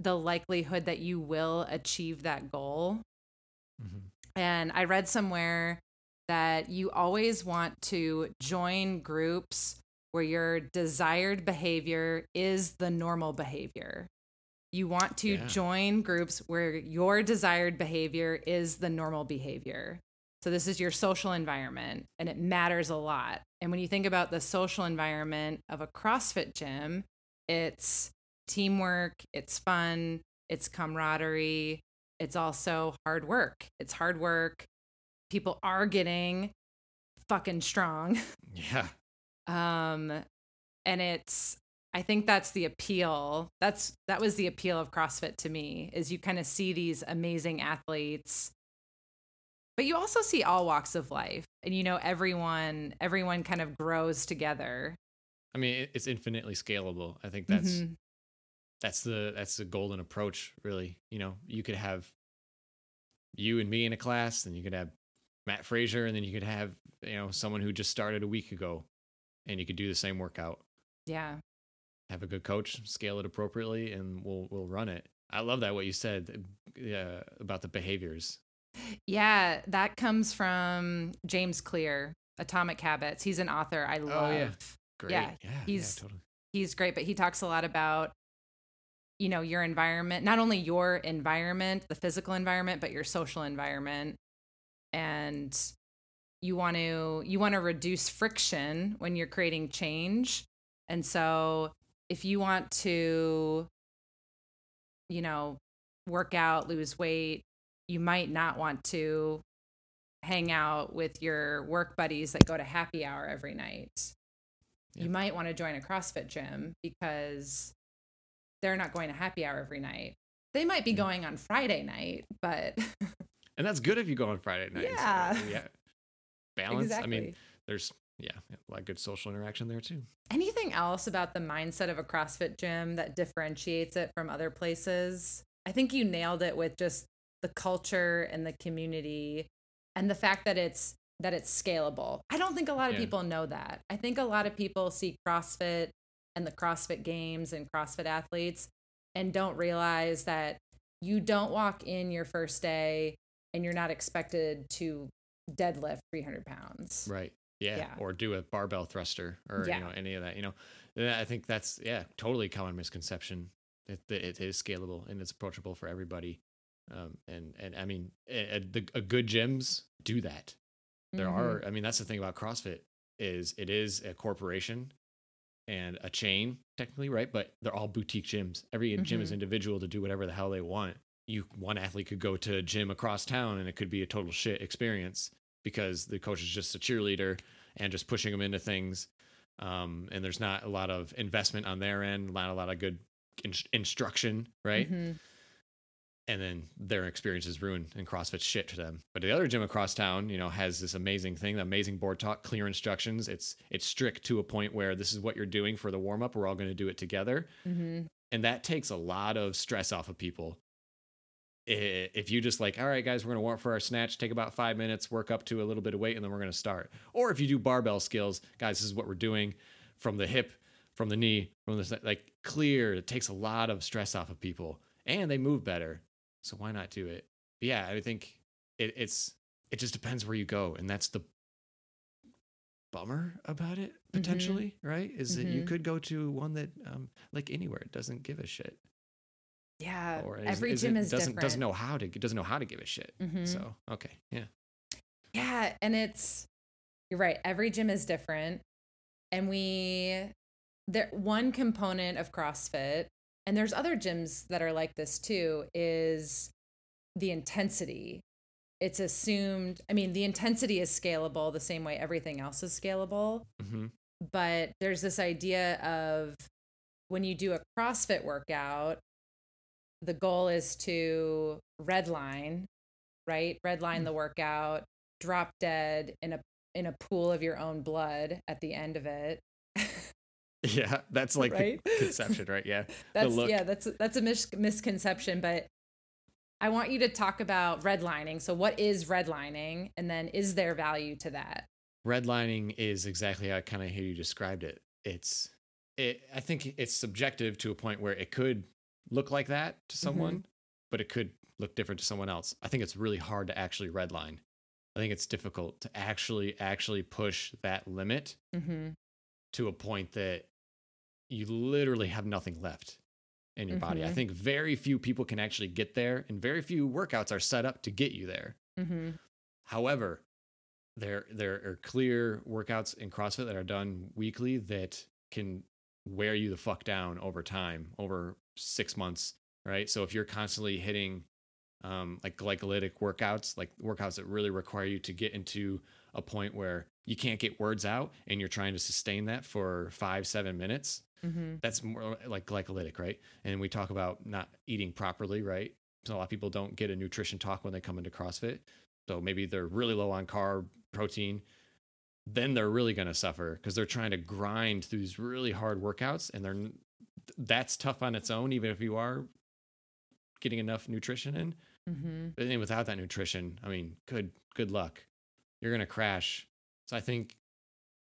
the likelihood that you will achieve that goal. Mhm. And I read somewhere that you always want to join groups where your desired behavior is the normal behavior. You want to Yeah. join groups where your desired behavior is the normal behavior. So, this is your social environment and it matters a lot. And when you think about the social environment of a CrossFit gym, it's teamwork, it's fun, it's camaraderie, it's also hard work. It's hard work. People are getting fucking strong. Yeah. Um and it's I think that's the appeal. That's that was the appeal of CrossFit to me is you kind of see these amazing athletes but you also see all walks of life and you know everyone everyone kind of grows together. I mean, it's infinitely scalable. I think that's Mhm. that's the that's the golden approach, really. You know, you could have you and me in a class, and you could have Mat Fraser, and then you could have you know someone who just started a week ago, and you could do the same workout. Yeah. Have a good coach, scale it appropriately, and we'll we'll run it. I love that what you said uh, about the behaviors. Yeah, that comes from James Clear, Atomic Habits. He's an author I love. Oh, yeah. Great. Yeah, yeah, he's- yeah, totally. He's great, but he talks a lot about you know, your environment, not only your environment, the physical environment, but your social environment. And you want to you want to reduce friction when you're creating change. And so if you want to you know, work out, lose weight, you might not want to hang out with your work buddies that go to happy hour every night. You might want to join a CrossFit gym because they're not going to happy hour every night. They might be going on Friday night, but And that's good if you go on Friday nights. Yeah. yeah. Balance. exactly. I mean, there's yeah, a lot of good social interaction there too. Anything else about the mindset of a CrossFit gym that differentiates it from other places? I think you nailed it with just the culture and the community and the fact that it's that it's scalable. I don't think a lot of Yeah. people know that. I think a lot of people see CrossFit and the CrossFit games and CrossFit athletes and don't realize that you don't walk in your first day and you're not expected to deadlift 300 pounds. Right. Yeah. Yeah. Or do a barbell thruster or Yeah. you know any of that. You know, I think that's yeah, totally common misconception. It, it is scalable and it's approachable for everybody. Um, and and I mean, a, a, good gyms do that. There Mhm. are. I mean, that's the thing about CrossFit is it is a corporation and a chain technically, right? But they're all boutique gyms. Every gym is Mhm. individual to do whatever the hell they want. You one athlete could go to a gym across town and it could be a total shit experience because the coach is just a cheerleader and just pushing them into things. Um, and there's not a lot of investment on their end, not a lot of good in- instruction, right? Mhm. and then their experience is ruined and CrossFit shit to them. But the other gym across town, you know, has this amazing thing, the amazing board talk, clear instructions. It's it's strict to a point where this is what you're doing for the warm up. We're all going to do it together, Mhm. and that takes a lot of stress off of people. If you just like, all right, guys, we're going to warm up for our snatch, take about five minutes, work up to a little bit of weight, and then we're going to start. Or if you do barbell skills, guys, this is what we're doing from the hip, from the knee, from the like clear. It takes a lot of stress off of people, and they move better. So why not do it? But yeah, I think it, it's it just depends where you go, and that's the bummer about it potentially, right? Is that you Mhm. could go to one that um like anywhere it doesn't give a shit, Yeah. or is- every is gym it is doesn't different. doesn't know how to doesn't know how to give a shit. Mhm. So okay, yeah, Yeah, and it's you're right. Every gym is different, and we there one component of CrossFit, and there's other gyms that are like this too. Is the intensity? It's assumed. I mean, the intensity is scalable the same way everything else is scalable. hmm but there's this idea of when you do a CrossFit workout, the goal is to redline, right? Redline mm. the workout, drop dead in a in a pool of your own blood at the end of it. yeah. That's like Right? the conception, right? Yeah, That's yeah, that's that's a mis- misconception, but I want you to talk about redlining. So what is redlining and then is there value to that? redlining is exactly how I kind of hear you described it. It's it, I think it's subjective to a point where it could look like that to someone, but it could look different to someone else. I think it's really hard to actually redline. I think it's difficult to actually actually push that limit Mm-hmm. to a point that you literally have nothing left in your body. I Mhm. think very few people can actually get there, and very few workouts are set up to get you there. Mm-hmm. However, there there are clear workouts in CrossFit that are done weekly that can wear you the fuck down over time, over six months, right? So if you're constantly hitting um, like glycolytic workouts, like workouts that really require you to get into a point where you can't get words out and you're trying to sustain that for five, seven minutes, Mm-hmm. that's more like glycolytic, right? And we talk about not eating properly, right? So a lot of people don't get a nutrition talk when they come into CrossFit. So maybe they're really low on carb, protein. Then they're really going to suffer because they're trying to grind through these really hard workouts, and they're that's tough on its own, even if you are getting enough nutrition in. Mm-hmm. But then without that nutrition, I mean, good good luck. You're gonna crash. So I think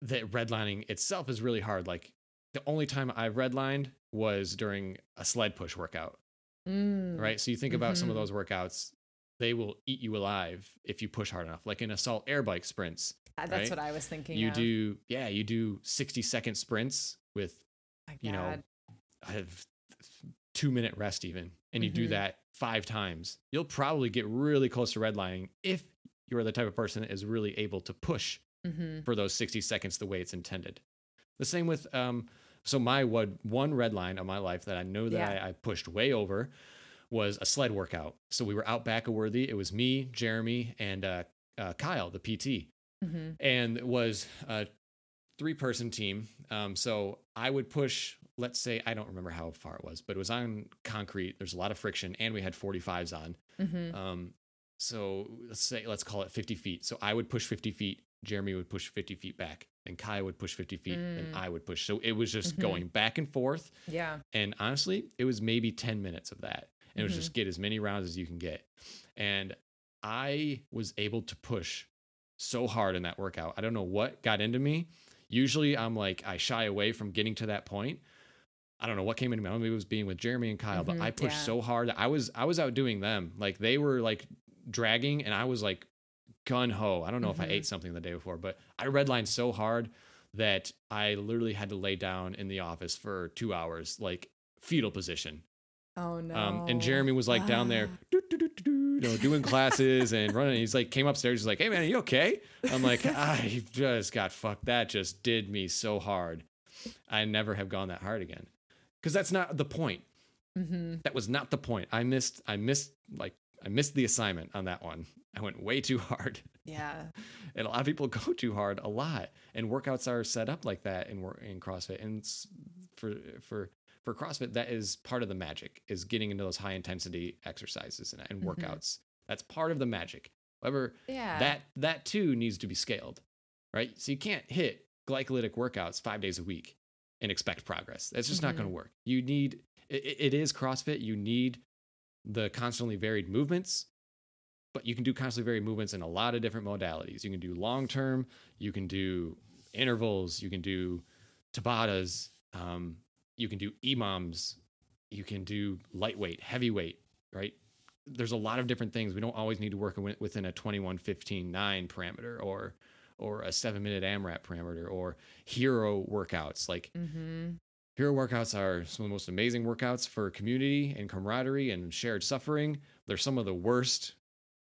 that redlining itself is really hard. Like the only time I've redlined was during a sled push workout, Mm. right? So you think about some of Mhm. those workouts, they will eat you alive if you push hard enough. Like in assault air bike sprints, Uh, That's right? what I was thinking. you of. do yeah, you do 60 second sprints with you know, Have two minute rest even, and you do Mhm. that five times, you'll probably get really close to redlining if you're the type of person that is really able to push Mm-hmm. for those 60 seconds the way it's intended. The same with um so my one one red line of my life that I know that Yeah. I, I pushed way over was a sled workout. So we were out back of Worthy. It was me, Jeremy, and uh, uh, Kyle, the PT Mm-hmm. and it was a three person team. Um, so I would push, let's say, I don't remember how far it was, but it was on concrete. There's a lot of friction, and we had 45s on. Mm-hmm. Um, so let's say, let's call it 50 feet. So I would push 50 feet, Jeremy would push 50 feet back, and Kyle would push 50 feet, and Mm. I would push. So it was just Mhm. going back and forth. Yeah. And honestly, it was maybe 10 minutes of that. And it was just get as many rounds as you can get. And I was able to push so hard in that workout. I don't know what got into me. Usually I'm like, I shy away from getting to that point. I don't know what came into me. Maybe it was being with Jeremy and Kyle, but Mhm, I pushed yeah. so hard I was I was outdoing them. Like they were like dragging and I was like gun ho. I don't know if I ate something the day before, but I redlined so hard that I literally had to lay down in the office for two hours, like fetal position. Oh no. Um, and Jeremy was like down there, doo, doo, doo, doo, doo, you know, doing classes and running. He's like, came upstairs. He's like, "Hey man, are you okay?" I'm like, "I just got fucked. That just did me so hard. I never have gone that hard again, because that's not the point. Mm-hmm. That was not the point. I missed. I missed like I missed the assignment on that one. I went way too hard, Yeah. and a lot of people go too hard a lot. And workouts are set up like that in in CrossFit. And for for for CrossFit, that is part of the magic is getting into those high intensity exercises and, and Mhm. workouts. That's part of the magic. However, Yeah. that that too needs to be scaled, right? So you can't hit glycolytic workouts five days a week and expect progress. That's just not Mhm. going to work. You need it, it is CrossFit. You need the constantly varied movements, but you can do constantly varied movements in a lot of different modalities. You can do long term. You can do intervals. You can do Tabatas. Um, you can do EMOMs. You can do lightweight, heavyweight, right? There's a lot of different things. We don't always need to work within a 21 15 9 parameter or or a seven minute AMRAP parameter or hero workouts. Like mm-hmm. hero workouts are some of the most amazing workouts for community and camaraderie and shared suffering. They're some of the worst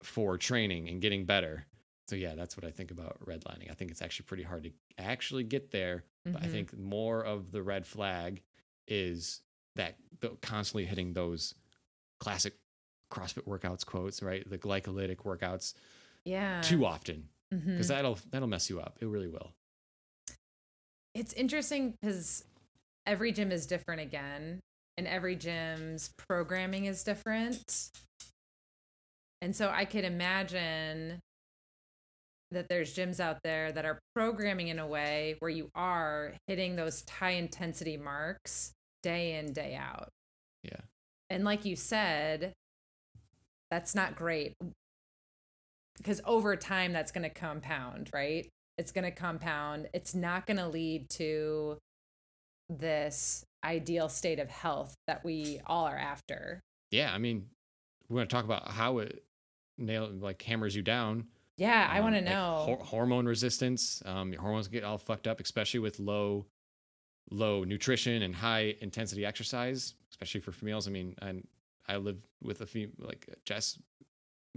for training and getting better. So yeah, that's what I think about redlining. I think it's actually pretty hard to actually get there, but I Mhm. think more of the red flag is that the, constantly hitting those classic CrossFit workouts quotes, right? The glycolytic workouts Yeah. too often Because mm-hmm. that'll that'll mess you up. It really will. It's interesting because every gym is different again, and every gym's programming is different. And so I could imagine that there's gyms out there that are programming in a way where you are hitting those high intensity marks day in, day out. Yeah. And like you said, that's not great because over time that's going to compound, right? It's going to compound. It's not going to lead to this ideal state of health that we all are after. Yeah, I mean, we're going to talk about how it nail like hammers you down. Yeah, I um, want to like know. hor- hormone resistance. Um, your hormones get all fucked up, especially with low, low nutrition and high intensity exercise, especially for females. I mean, I I live with a female like Jess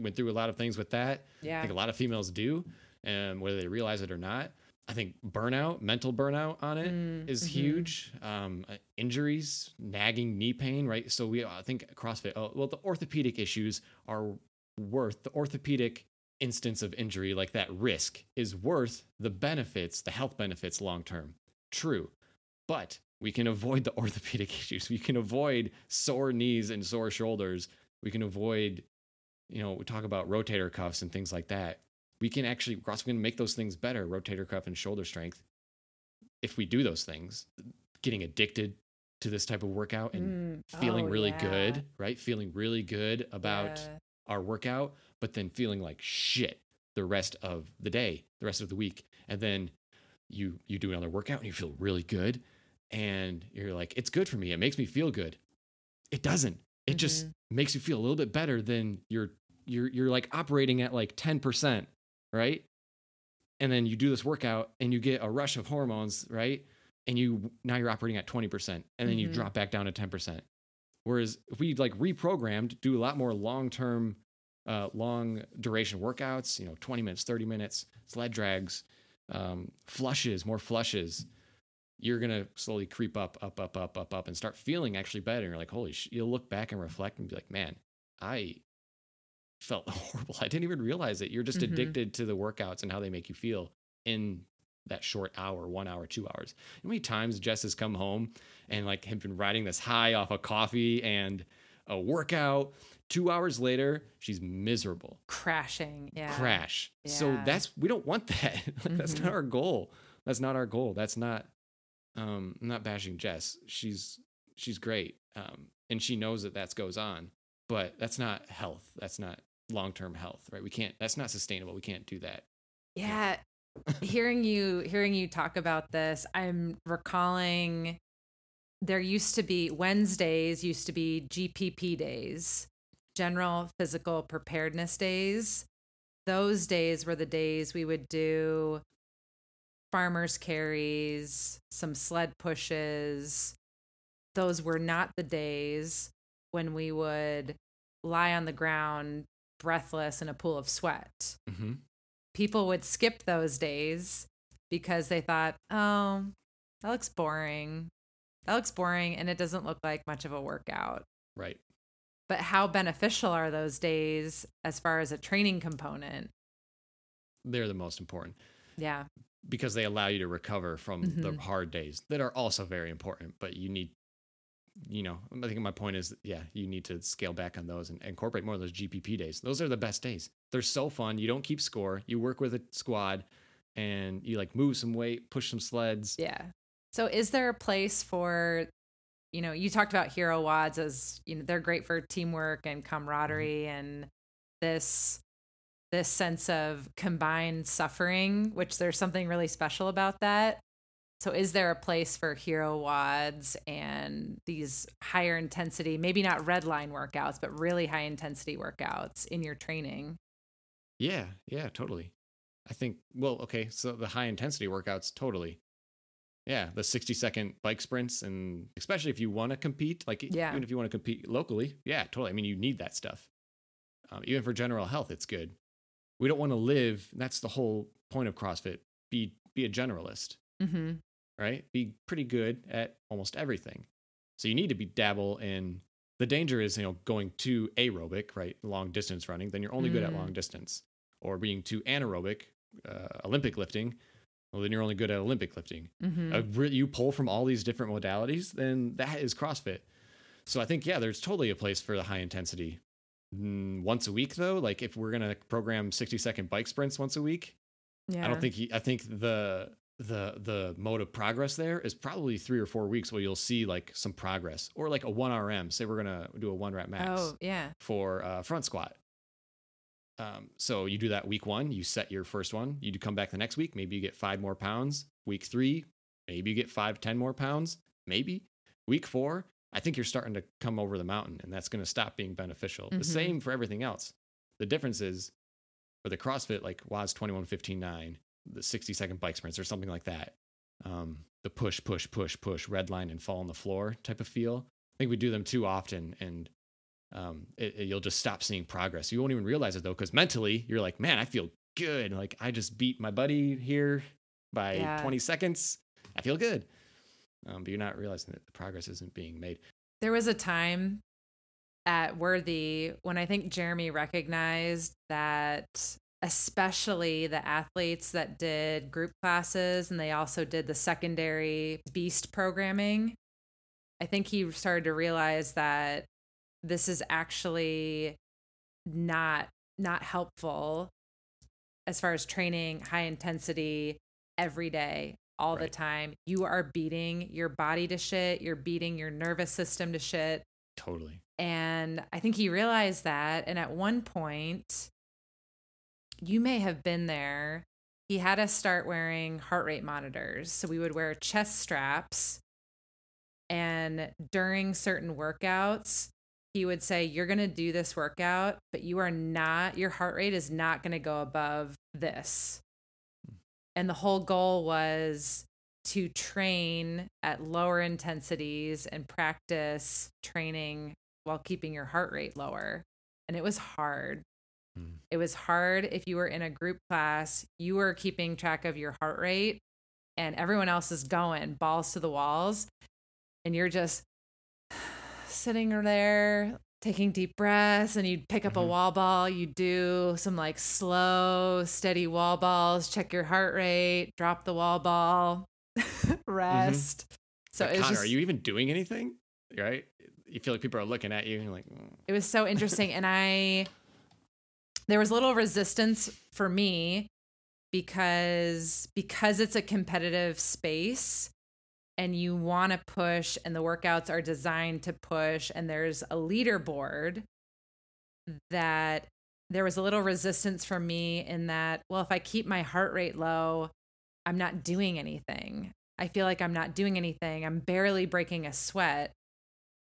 went through a lot of things with that. Yeah. I think a lot of females do, and whether they realize it or not. I think burnout, mental burnout on it is Mm, mhm. huge. Um, uh, injuries, nagging knee pain, right? So we, I think CrossFit. Oh, well, the orthopedic issues are worth the orthopedic instance of injury, like that risk, is worth the benefits, the health benefits long term. True, but we can avoid the orthopedic issues. We can avoid sore knees and sore shoulders. We can avoid, you know, we talk about rotator cuffs and things like that we can actually CrossFit can make those things better, rotator cuff and shoulder strength, if we do those things. Getting addicted to this type of workout and Mm, feeling oh, really yeah. good, right? Feeling really good about Yeah. our workout, but then feeling like shit the rest of the day, the rest of the week. And then you you do another workout and you feel really good and you're like it's good for me. It makes me feel good. It doesn't. It just Mm-hmm. makes you feel a little bit better than you're you're you're like operating at like 10%, right? And then you do this workout and you get a rush of hormones, right? And you now you're operating at 20% and then you Mhm. drop back down to 10%. Whereas if we like reprogrammed, do a lot more long-term uh, long duration workouts, you know, 20 minutes, 30 minutes, sled drags, um, flushes, more flushes, you're going to slowly creep up, up, up, up, up, up, and start feeling actually better. And you're like, holy sh-. You'll look back and reflect and be like, man, I felt horrible. I didn't even realize it. You're just Mhm. addicted to the workouts and how they make you feel in that short hour, one hour, two hours. How many times Jess has come home and like had been riding this high off of coffee and a workout. Two hours later, she's miserable. crashing. Yeah. Crash. So that's we don't want that. like, That's Mhm. not our goal. That's not our goal. That's not um I'm not bashing Jess. She's she's great. Um and she knows that that goes on, but that's not health. That's not long-term health, right? We can't that's not sustainable. We can't do that. Yeah. hearing you hearing you talk about this, I'm recalling there used to be Wednesdays used to be GPP days, general physical preparedness days. Those days were the days we would do farmers carries, some sled pushes. Those were not the days when we would lie on the ground breathless in a pool of sweat Mm-hmm. people would skip those days because they thought, oh, that looks boring. That looks boring and it doesn't look like much of a workout. Right. But how beneficial are those days as far as a training component? They're the most important. Yeah. because they allow you to recover from the Mhm. hard days that are also very important but you need you know i think my point is yeah you need to scale back on those and incorporate more of those gpp days. Those are the best days. They're so fun. You don't keep score. You work with a squad and you like move some weight push some sleds. Yeah. So is there a place for, you know, you talked about hero WODs as, you know, they're great for teamwork and camaraderie mm-hmm. and this this sense of combined suffering, which there's something really special about that. So is there a place for hero WODs and these higher intensity, maybe not red line workouts, but really high intensity workouts in your training? yeah yeah totally i think well okay so the high intensity workouts totally yeah the 60 second bike sprints and especially if you want to compete like Yeah. even if you want to compete locally yeah totally i mean you need that stuff um, even for general health it's good we don't want to live that's the whole point of crossfit be be a generalist Mm-hmm. Right be pretty good at almost everything so you need to be dabble in the danger is you know going too aerobic right long distance running then you're only good at Mm. long distance or being too anaerobic uh, olympic lifting well then you're only good at olympic lifting Mm-hmm. uh, you pull from all these different modalities, then that is CrossFit. So I think yeah, there's totally a place for the high intensity. Mm, once a week though, like if we're gonna program 60 second bike sprints once a week, yeah. I don't think he, I think the the the mode of progress there is probably three or four weeks where you'll see like some progress or like a one RM. Say we're gonna do a one rep max Oh, yeah. for uh, front squat. Um, so you do that week one, you set your first one, you do come back the next week, maybe you get five more pounds. Week three, maybe you get five, ten more pounds. maybe. Week four, I think you're starting to come over the mountain and that's going to stop being beneficial. The Mhm. same for everything else. The difference is for the CrossFit, like WAS 21 15 9, the 60 second bike sprints or something like that. Um, the push, push, push, push, red line and fall on the floor type of feel. I think we do them too often and um, it, it- you'll just stop seeing progress. You won't even realize it though, because mentally you're like, man, I feel good. Like I just beat my buddy here by Yeah. 20 seconds. I feel good. Um, but you're not realizing that the progress isn't being made. There was a time at Worthy when I think Jeremy recognized that, especially the athletes that did group classes and they also did the secondary beast programming, I think he started to realize that this is actually not not helpful as far as training high intensity every day all the time. You are beating your body to shit. You're beating your nervous system to shit. Totally. and i think he realized that. And at one point you may have been there. He had us start wearing heart rate monitors. So we would wear chest straps. And during certain workouts he would say you're going to do this workout but you are not your heart rate is not going to go above this. And the whole goal was to train at lower intensities and practice training while keeping your heart rate lower. And it was hard Mm. it was hard if you were in a group class you were keeping track of your heart rate and everyone else is going balls to the walls and you're just sitting there taking deep breaths and you'd pick up a Mhm. wall ball you do some like slow steady wall balls check your heart rate drop the wall ball rest so Like, Conner, just, are you even doing anything? Right? You feel like people are looking at you and you're like, "Mm." it was so interesting and i there was a little resistance for me because because it's a competitive space and you want to push and the workouts are designed to push and there's a leaderboard that there was a little resistance for me in that well if i keep my heart rate low i'm not doing anything. I feel like i'm not doing anything. I'm barely breaking a sweat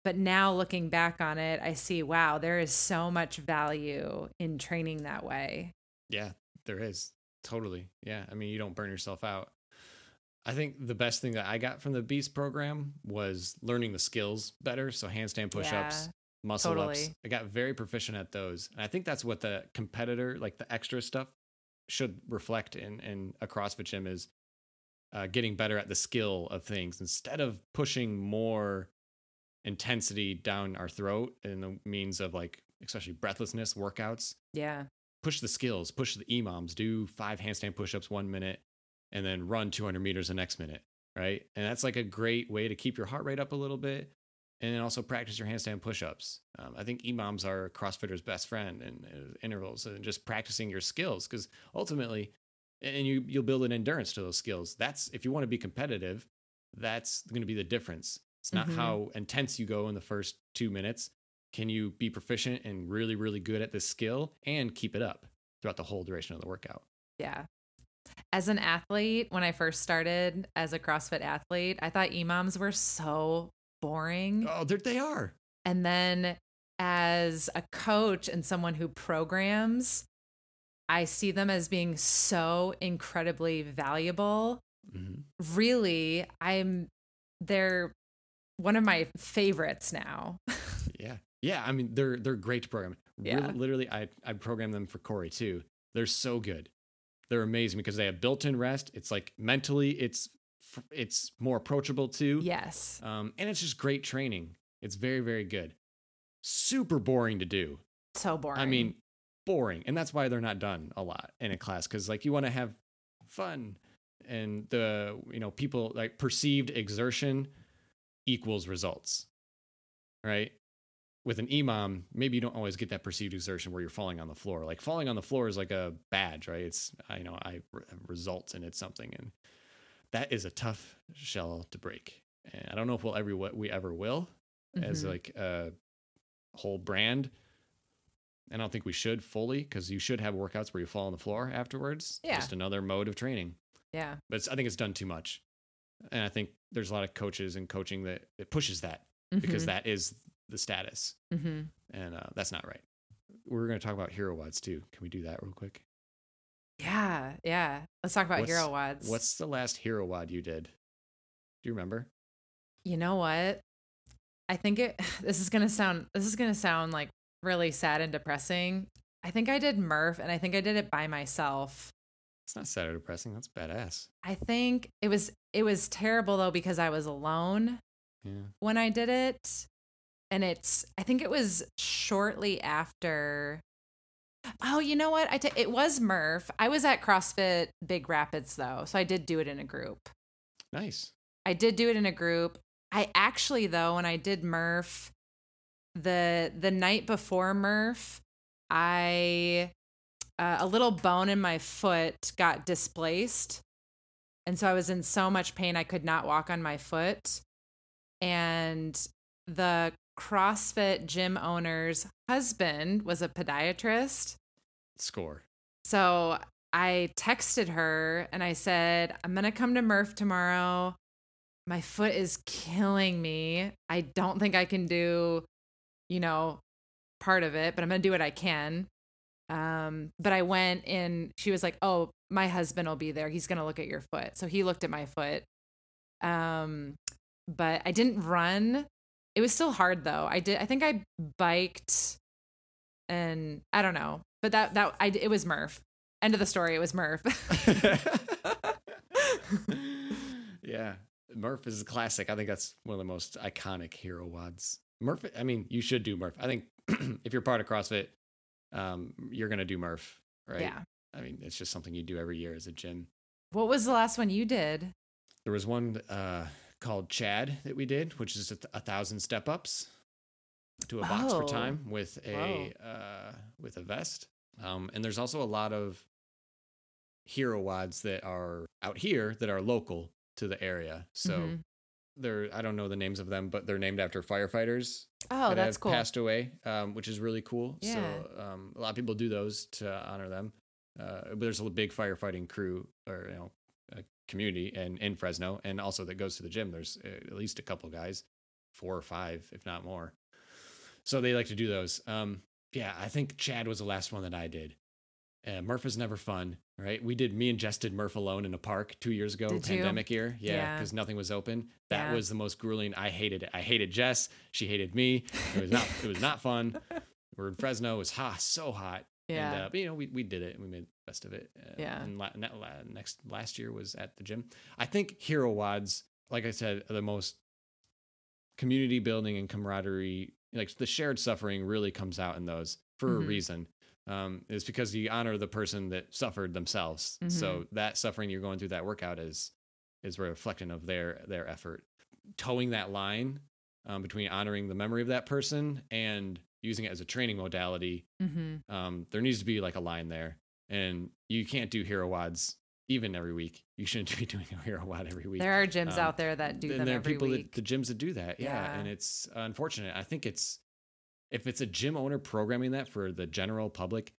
but now looking back on it i see wow there is so much value in training that way Yeah, there is. Totally. Yeah. I mean, you don't burn yourself out. I think the best thing that I got from the Beast program was learning the skills better. So handstand push ups, Yeah, muscle ups. I got very proficient at those. And I think that's what the competitor, like the extra stuff, should reflect in, in a CrossFit gym is uh, getting better at the skill of things instead of pushing more intensity down our throat in the means of like, especially breathlessness workouts yeah push the skills, push the EMOMs, do five handstand push-ups one minute, and then run 200 meters the next minute, right? And that's like a great way to keep your heart rate up a little bit, and then also practice your handstand push-ups. Um, I think EMOMs are CrossFitter's best friend and uh, intervals and just practicing your skills because ultimately, and you you'll build an endurance to those skills. That's if you want to be competitive, that's going to be the difference. It's not Mhm. how intense you go in the first two minutes can you be proficient and really really good at this skill and keep it up throughout the whole duration of the workout Yeah. As an athlete, when I first started as a CrossFit athlete, I thought EMOMs were so boring. oh they are And then as a coach and someone who programs, I see them as being so incredibly valuable. Mhm. Really, I'm they're one of my favorites now. yeah yeah i mean they're they're great to program Yeah. Really- literally i i program them for corey too they're so good they're amazing because they have built-in rest it's like mentally it's it's more approachable too yes. um and it's just great training it's very very good super boring to do So boring. I mean, boring. And that's why they're not done a lot in a class because, like, you want to have fun. And the, you know, people like perceived exertion equals results, right? With an EMOM, maybe you don't always get that perceived exertion where you're falling on the floor. Like, falling on the floor is like a badge, right? It's, I you know, I re- results and it's something. And that is a tough shell to break. And I don't know if we'll ever, we ever will as Mhm. like a whole brand. And I don't think we should fully because you should have workouts where you fall on the floor afterwards. Yeah. Just another mode of training. yeah. But it's, I think it's done too much. And I think there's a lot of coaches and coaching that it pushes that because that is the status. hmm And uh, that's not right. We're going to talk about hero WODs too. Can we do that real quick? Yeah, yeah. Let's talk about What's- hero wads. What's the last hero WOD you did? Do you remember? you know what? I think it this is gonna sound this is gonna sound like really sad and depressing. I think I did Murph and I think I did it by myself. It's not sad or depressing. That's badass. I think it was it was terrible though because I was alone Yeah. when I did it. And it's I think it was shortly after Oh, you know what? I t- it was Murph. I was at CrossFit Big Rapids though, so I did do it in a group. Nice. I did do it in a group. I actually though when I did Murph the the night before Murph, I uh, a little bone in my foot got displaced. And so I was in so much pain I could not walk on my foot. And the CrossFit gym owner's husband was a podiatrist. Score. So I texted her and I said, I'm going to come to Murph tomorrow. My foot is killing me. I don't think I can do, you know, part of it, but I'm going to do what I can. Um, but I went and she was like, Oh, my husband will be there. He's going to look at your foot. So he looked at my foot. Um, but I didn't run. It was still hard though. I did, I think I biked and I don't know, but that, that, I, it was Murph. End of the story. It was Murph. yeah. Murph is a classic. I think that's one of the most iconic hero WODs. Murph, I mean, you should do Murph. I think if you're part of CrossFit, um, you're going to do Murph, right? Yeah. I mean, it's just something you do every year as a gym. What was the last one you did? There was one uh, called Chad that we did, which is a, th- a thousand step ups to a box for Oh. time with a uh, with a vest. Um, and there's also a lot of hero WODs that are out here that are local to the area. So Mhm. They're I don't know the names of them, but they're named after firefighters Oh, that that's cool. passed away, um, which is really cool. Yeah. So um, a lot of people do those to honor them. Uh, but there's a big firefighting crew or you know a community and in Fresno, and also that goes to the gym. There's uh, at least a couple guys, four or five, if not more. So they like to do those. Um, yeah, I think Chad was the last one that I did. Uh, Murph is never fun, right? We did me and Jess did Murph alone in a park two years ago, Did you? pandemic year. Yeah, Yeah. because nothing was open. That Yeah. was the most grueling. I hated it. I hated Jess. She hated me. It was not. it was not fun. We're in Fresno. It was hot, so hot. Yeah. And, uh, but you know, we, we did it and we made the best of it. Uh, Yeah. And la- la- next last year was at the gym. I think hero WODs, like I said, are the most community building and camaraderie. Like the shared suffering really comes out in those for a Mhm. reason. Um, it's because you honor the person that suffered themselves. So that suffering you're going through that workout is is a reflection of their their effort. Towing that line um, between honoring the memory of that person and using it as a training modality Mm-hmm. um, there needs to be like a line there and you can't do hero WODs even every week you shouldn't be doing a hero WOD every week There are gyms Um, out there that do and them there are every people week. that the gyms that do that yeah. Yeah. and it's unfortunate i think it's if it's a gym owner programming that for the general public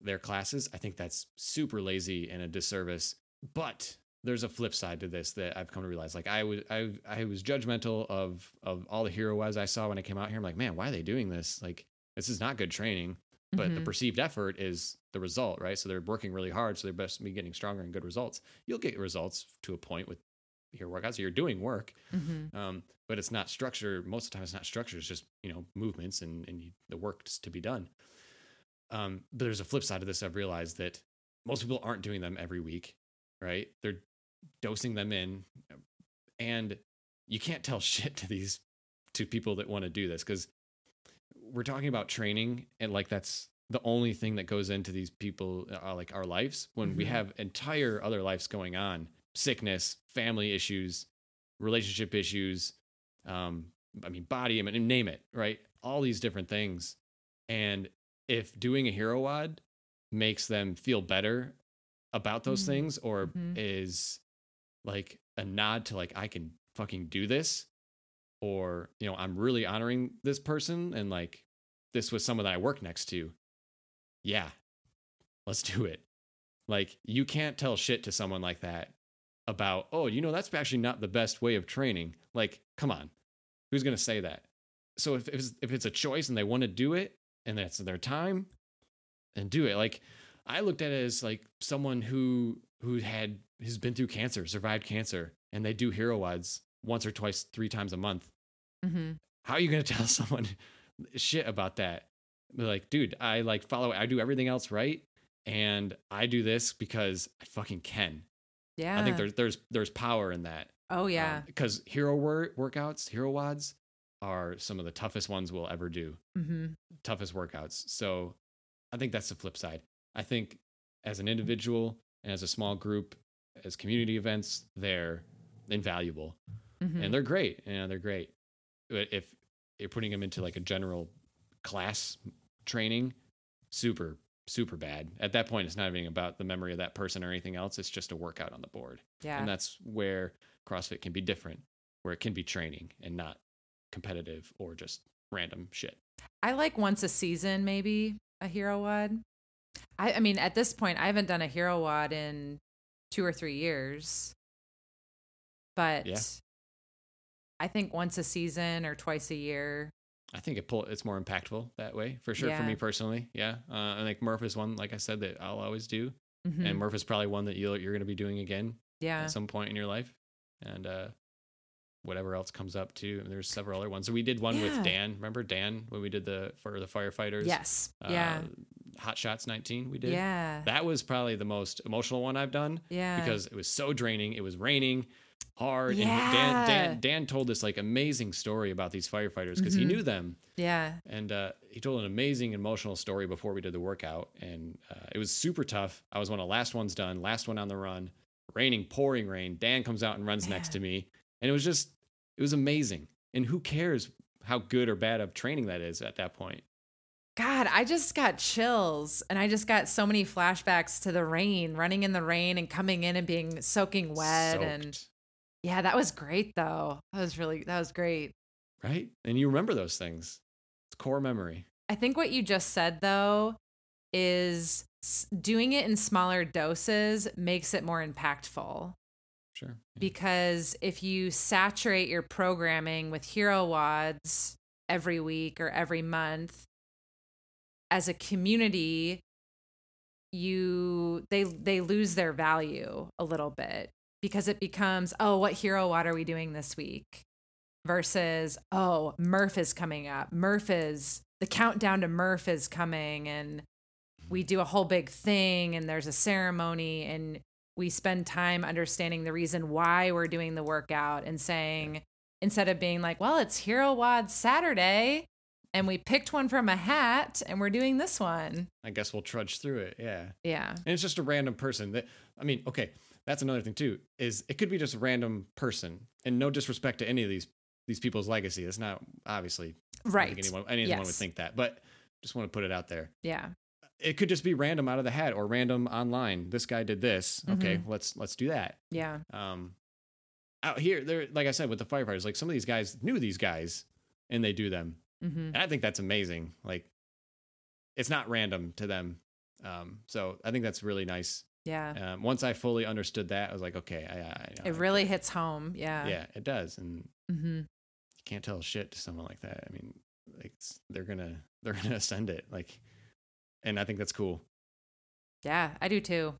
their classes i think that's super lazy and a disservice but there's a flip side to this that I've come to realize. Like I was, I, I was judgmental of of all the hero WODs I saw when I came out here. I'm like, man, why are they doing this? Like, this is not good training but the Mhm. perceived effort is the result, right? So they're working really hard, so they're best be getting stronger and good results. You'll get results to a point with your workouts. You're doing work, Mhm. um, but it's not structure. Most of the time, it's not structure. It's just you know movements and and you, the work to be done. Um, but there's a flip side of this. I've realized that most people aren't doing them every week, right? They're dosing them in, and you can't tell shit to these to people that want to do this because we're talking about training and like that's the only thing that goes into these people uh, like our lives when we Mhm. have entire other lives going on sickness family issues relationship issues um i mean body i mean name it right all these different things and if doing a hero WOD makes them feel better about those Mhm. things or Mhm. is like a nod to like i can fucking do this or you know i'm really honoring this person and like this was someone that i work next to yeah let's do it like you can't tell shit to someone like that about, oh, you know, that's actually not the best way of training. Like, come on, who's going to say that? So if, if, it's, if it's a choice and they want to do it and that's their time, and do it. Like, I looked at it as like someone who who had has been through cancer, survived cancer, and they do hero WODs once or twice, three times a month. Mm-hmm. How are you going to tell someone shit about that? Be like, dude, I like follow, I do everything else right, and I do this because I fucking can. Yeah. I think there's there's there's power in that. Oh yeah. because hero wor- workouts, hero WODs are some of the toughest ones we'll ever do. mm-hmm. Toughest workouts. So I think that's the flip side. I think as an individual and as a small group, as community events, they're invaluable Mm-hmm. and they're great. You know, they're great. But if you're putting them into like a general class training, super, super bad. At that point, it's not even about the memory of that person or anything else. It's just a workout on the board. yeah. And that's where CrossFit can be different, where it can be training and not competitive or just random shit. I like once a season, maybe a hero WOD. I, I mean, at this point, I haven't done a hero WOD in two or three years, but Yeah. I think once a season or twice a year. I think it pull it's more impactful that way for sure for me personally. Yeah, uh, and like Murph is one like I said that I'll always do, Mhm. and Murph is probably one that you'll, you're going to be doing again yeah, at some point in your life, and uh, whatever else comes up too. And there's several other ones. So we did one Yeah. with Dan. Remember Dan when we did the for the firefighters? yes, Uh, yeah, Hot Shots 19. We did. yeah, That was probably the most emotional one I've done yeah. because it was so draining. It was raining hard. Yeah. And Dan, Dan, Dan told this like amazing story about these firefighters because he Mhm. knew them. yeah, And uh, he told an amazing emotional story before we did the workout. And uh, it was super tough. I was one of the last ones done, last one on the run, raining, pouring rain. Dan comes out and runs next to me. And it was just, it was amazing. And who cares how good or bad of training that is at that point? God, I just got chills and I just got so many flashbacks to the rain, running in the rain and coming in and being soaking wet. And Soaked, yeah, that was great though. That was really, that was great. right? And you remember those things. It's core memory. I think what you just said though is doing it in smaller doses makes it more impactful. Sure. Yeah. Because if you saturate your programming with hero WODs every week or every month, as a community, you they they lose their value a little bit because it becomes, oh, what hero WOD are we doing this week? Versus, oh, Murph is coming up. Murph is the countdown to Murph is coming and we do a whole big thing and there's a ceremony and we spend time understanding the reason why we're doing the workout and saying instead of being like well it's hero WOD saturday and we picked one from a hat and we're doing this one I guess we'll trudge through it. Yeah. yeah And it's just a random person that I mean, okay, that's another thing too, is it could be just a random person. And no disrespect to any of these these people's legacy. It's not obviously right anyone anyone would think that. But just want to put it out there. yeah It could just be random out of the hat or random online. This guy did this. Okay, Mm-hmm. let's let's do that. yeah Um out here, there like I said with the firefighters, like some of these guys knew these guys and they do them. Hmm And I think that's amazing. Like it's not random to them. Um, so I think that's really nice. yeah Um, once I fully understood that, I was like, okay, I, I know. it really hits home yeah yeah, it does, and hmm you can't tell shit to someone like that. I mean, like they're gonna they're gonna send it like, and I think that's cool. yeah i do too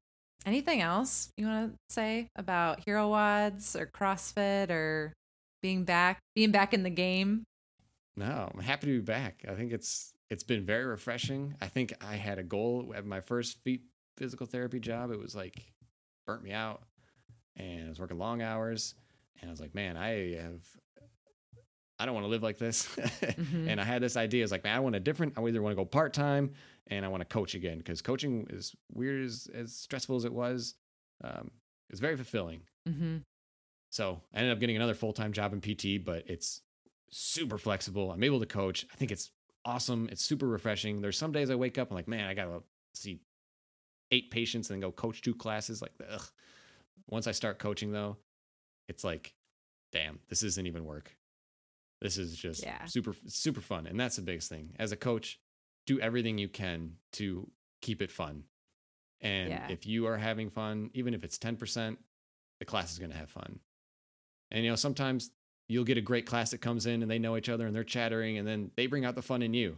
anything else you want to say about hero WODs or crossfit or being back being back in the game No, I'm happy to be back. I think it's it's been very refreshing. I think I had a goal at my first feet physical therapy job. It was like burnt me out, and I was working long hours, and I was like, man, I have. I don't want to live like this. Mhm. And I had this idea. It's like, man, I want a different. I either want to go part time and I want to coach again because coaching is weird as, as stressful as it was. Um, it was very fulfilling. Mm-hmm. So I ended up getting another full time job in PT, but it's super flexible. I'm able to coach. I think it's awesome. It's super refreshing. There's some days I wake up and like, man, I gotta see eight patients and then go coach two classes. Like, ugh. Once I start coaching though, it's like, damn, this isn't even work. This is just Yeah. super super fun, and that's the biggest thing. As a coach, do everything you can to keep it fun. And Yeah. if you are having fun, even if it's ten percent, the class is going to have fun. And you know, sometimes you'll get a great class that comes in and they know each other and they're chattering and then they bring out the fun in you.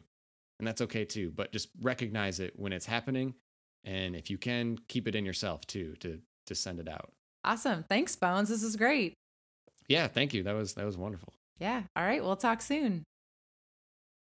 And that's okay too, but just recognize it when it's happening and if you can keep it in yourself too to to send it out. Awesome. Thanks, Bones. This is great. Yeah, thank you. That was that was wonderful. Yeah. All right. We'll talk soon.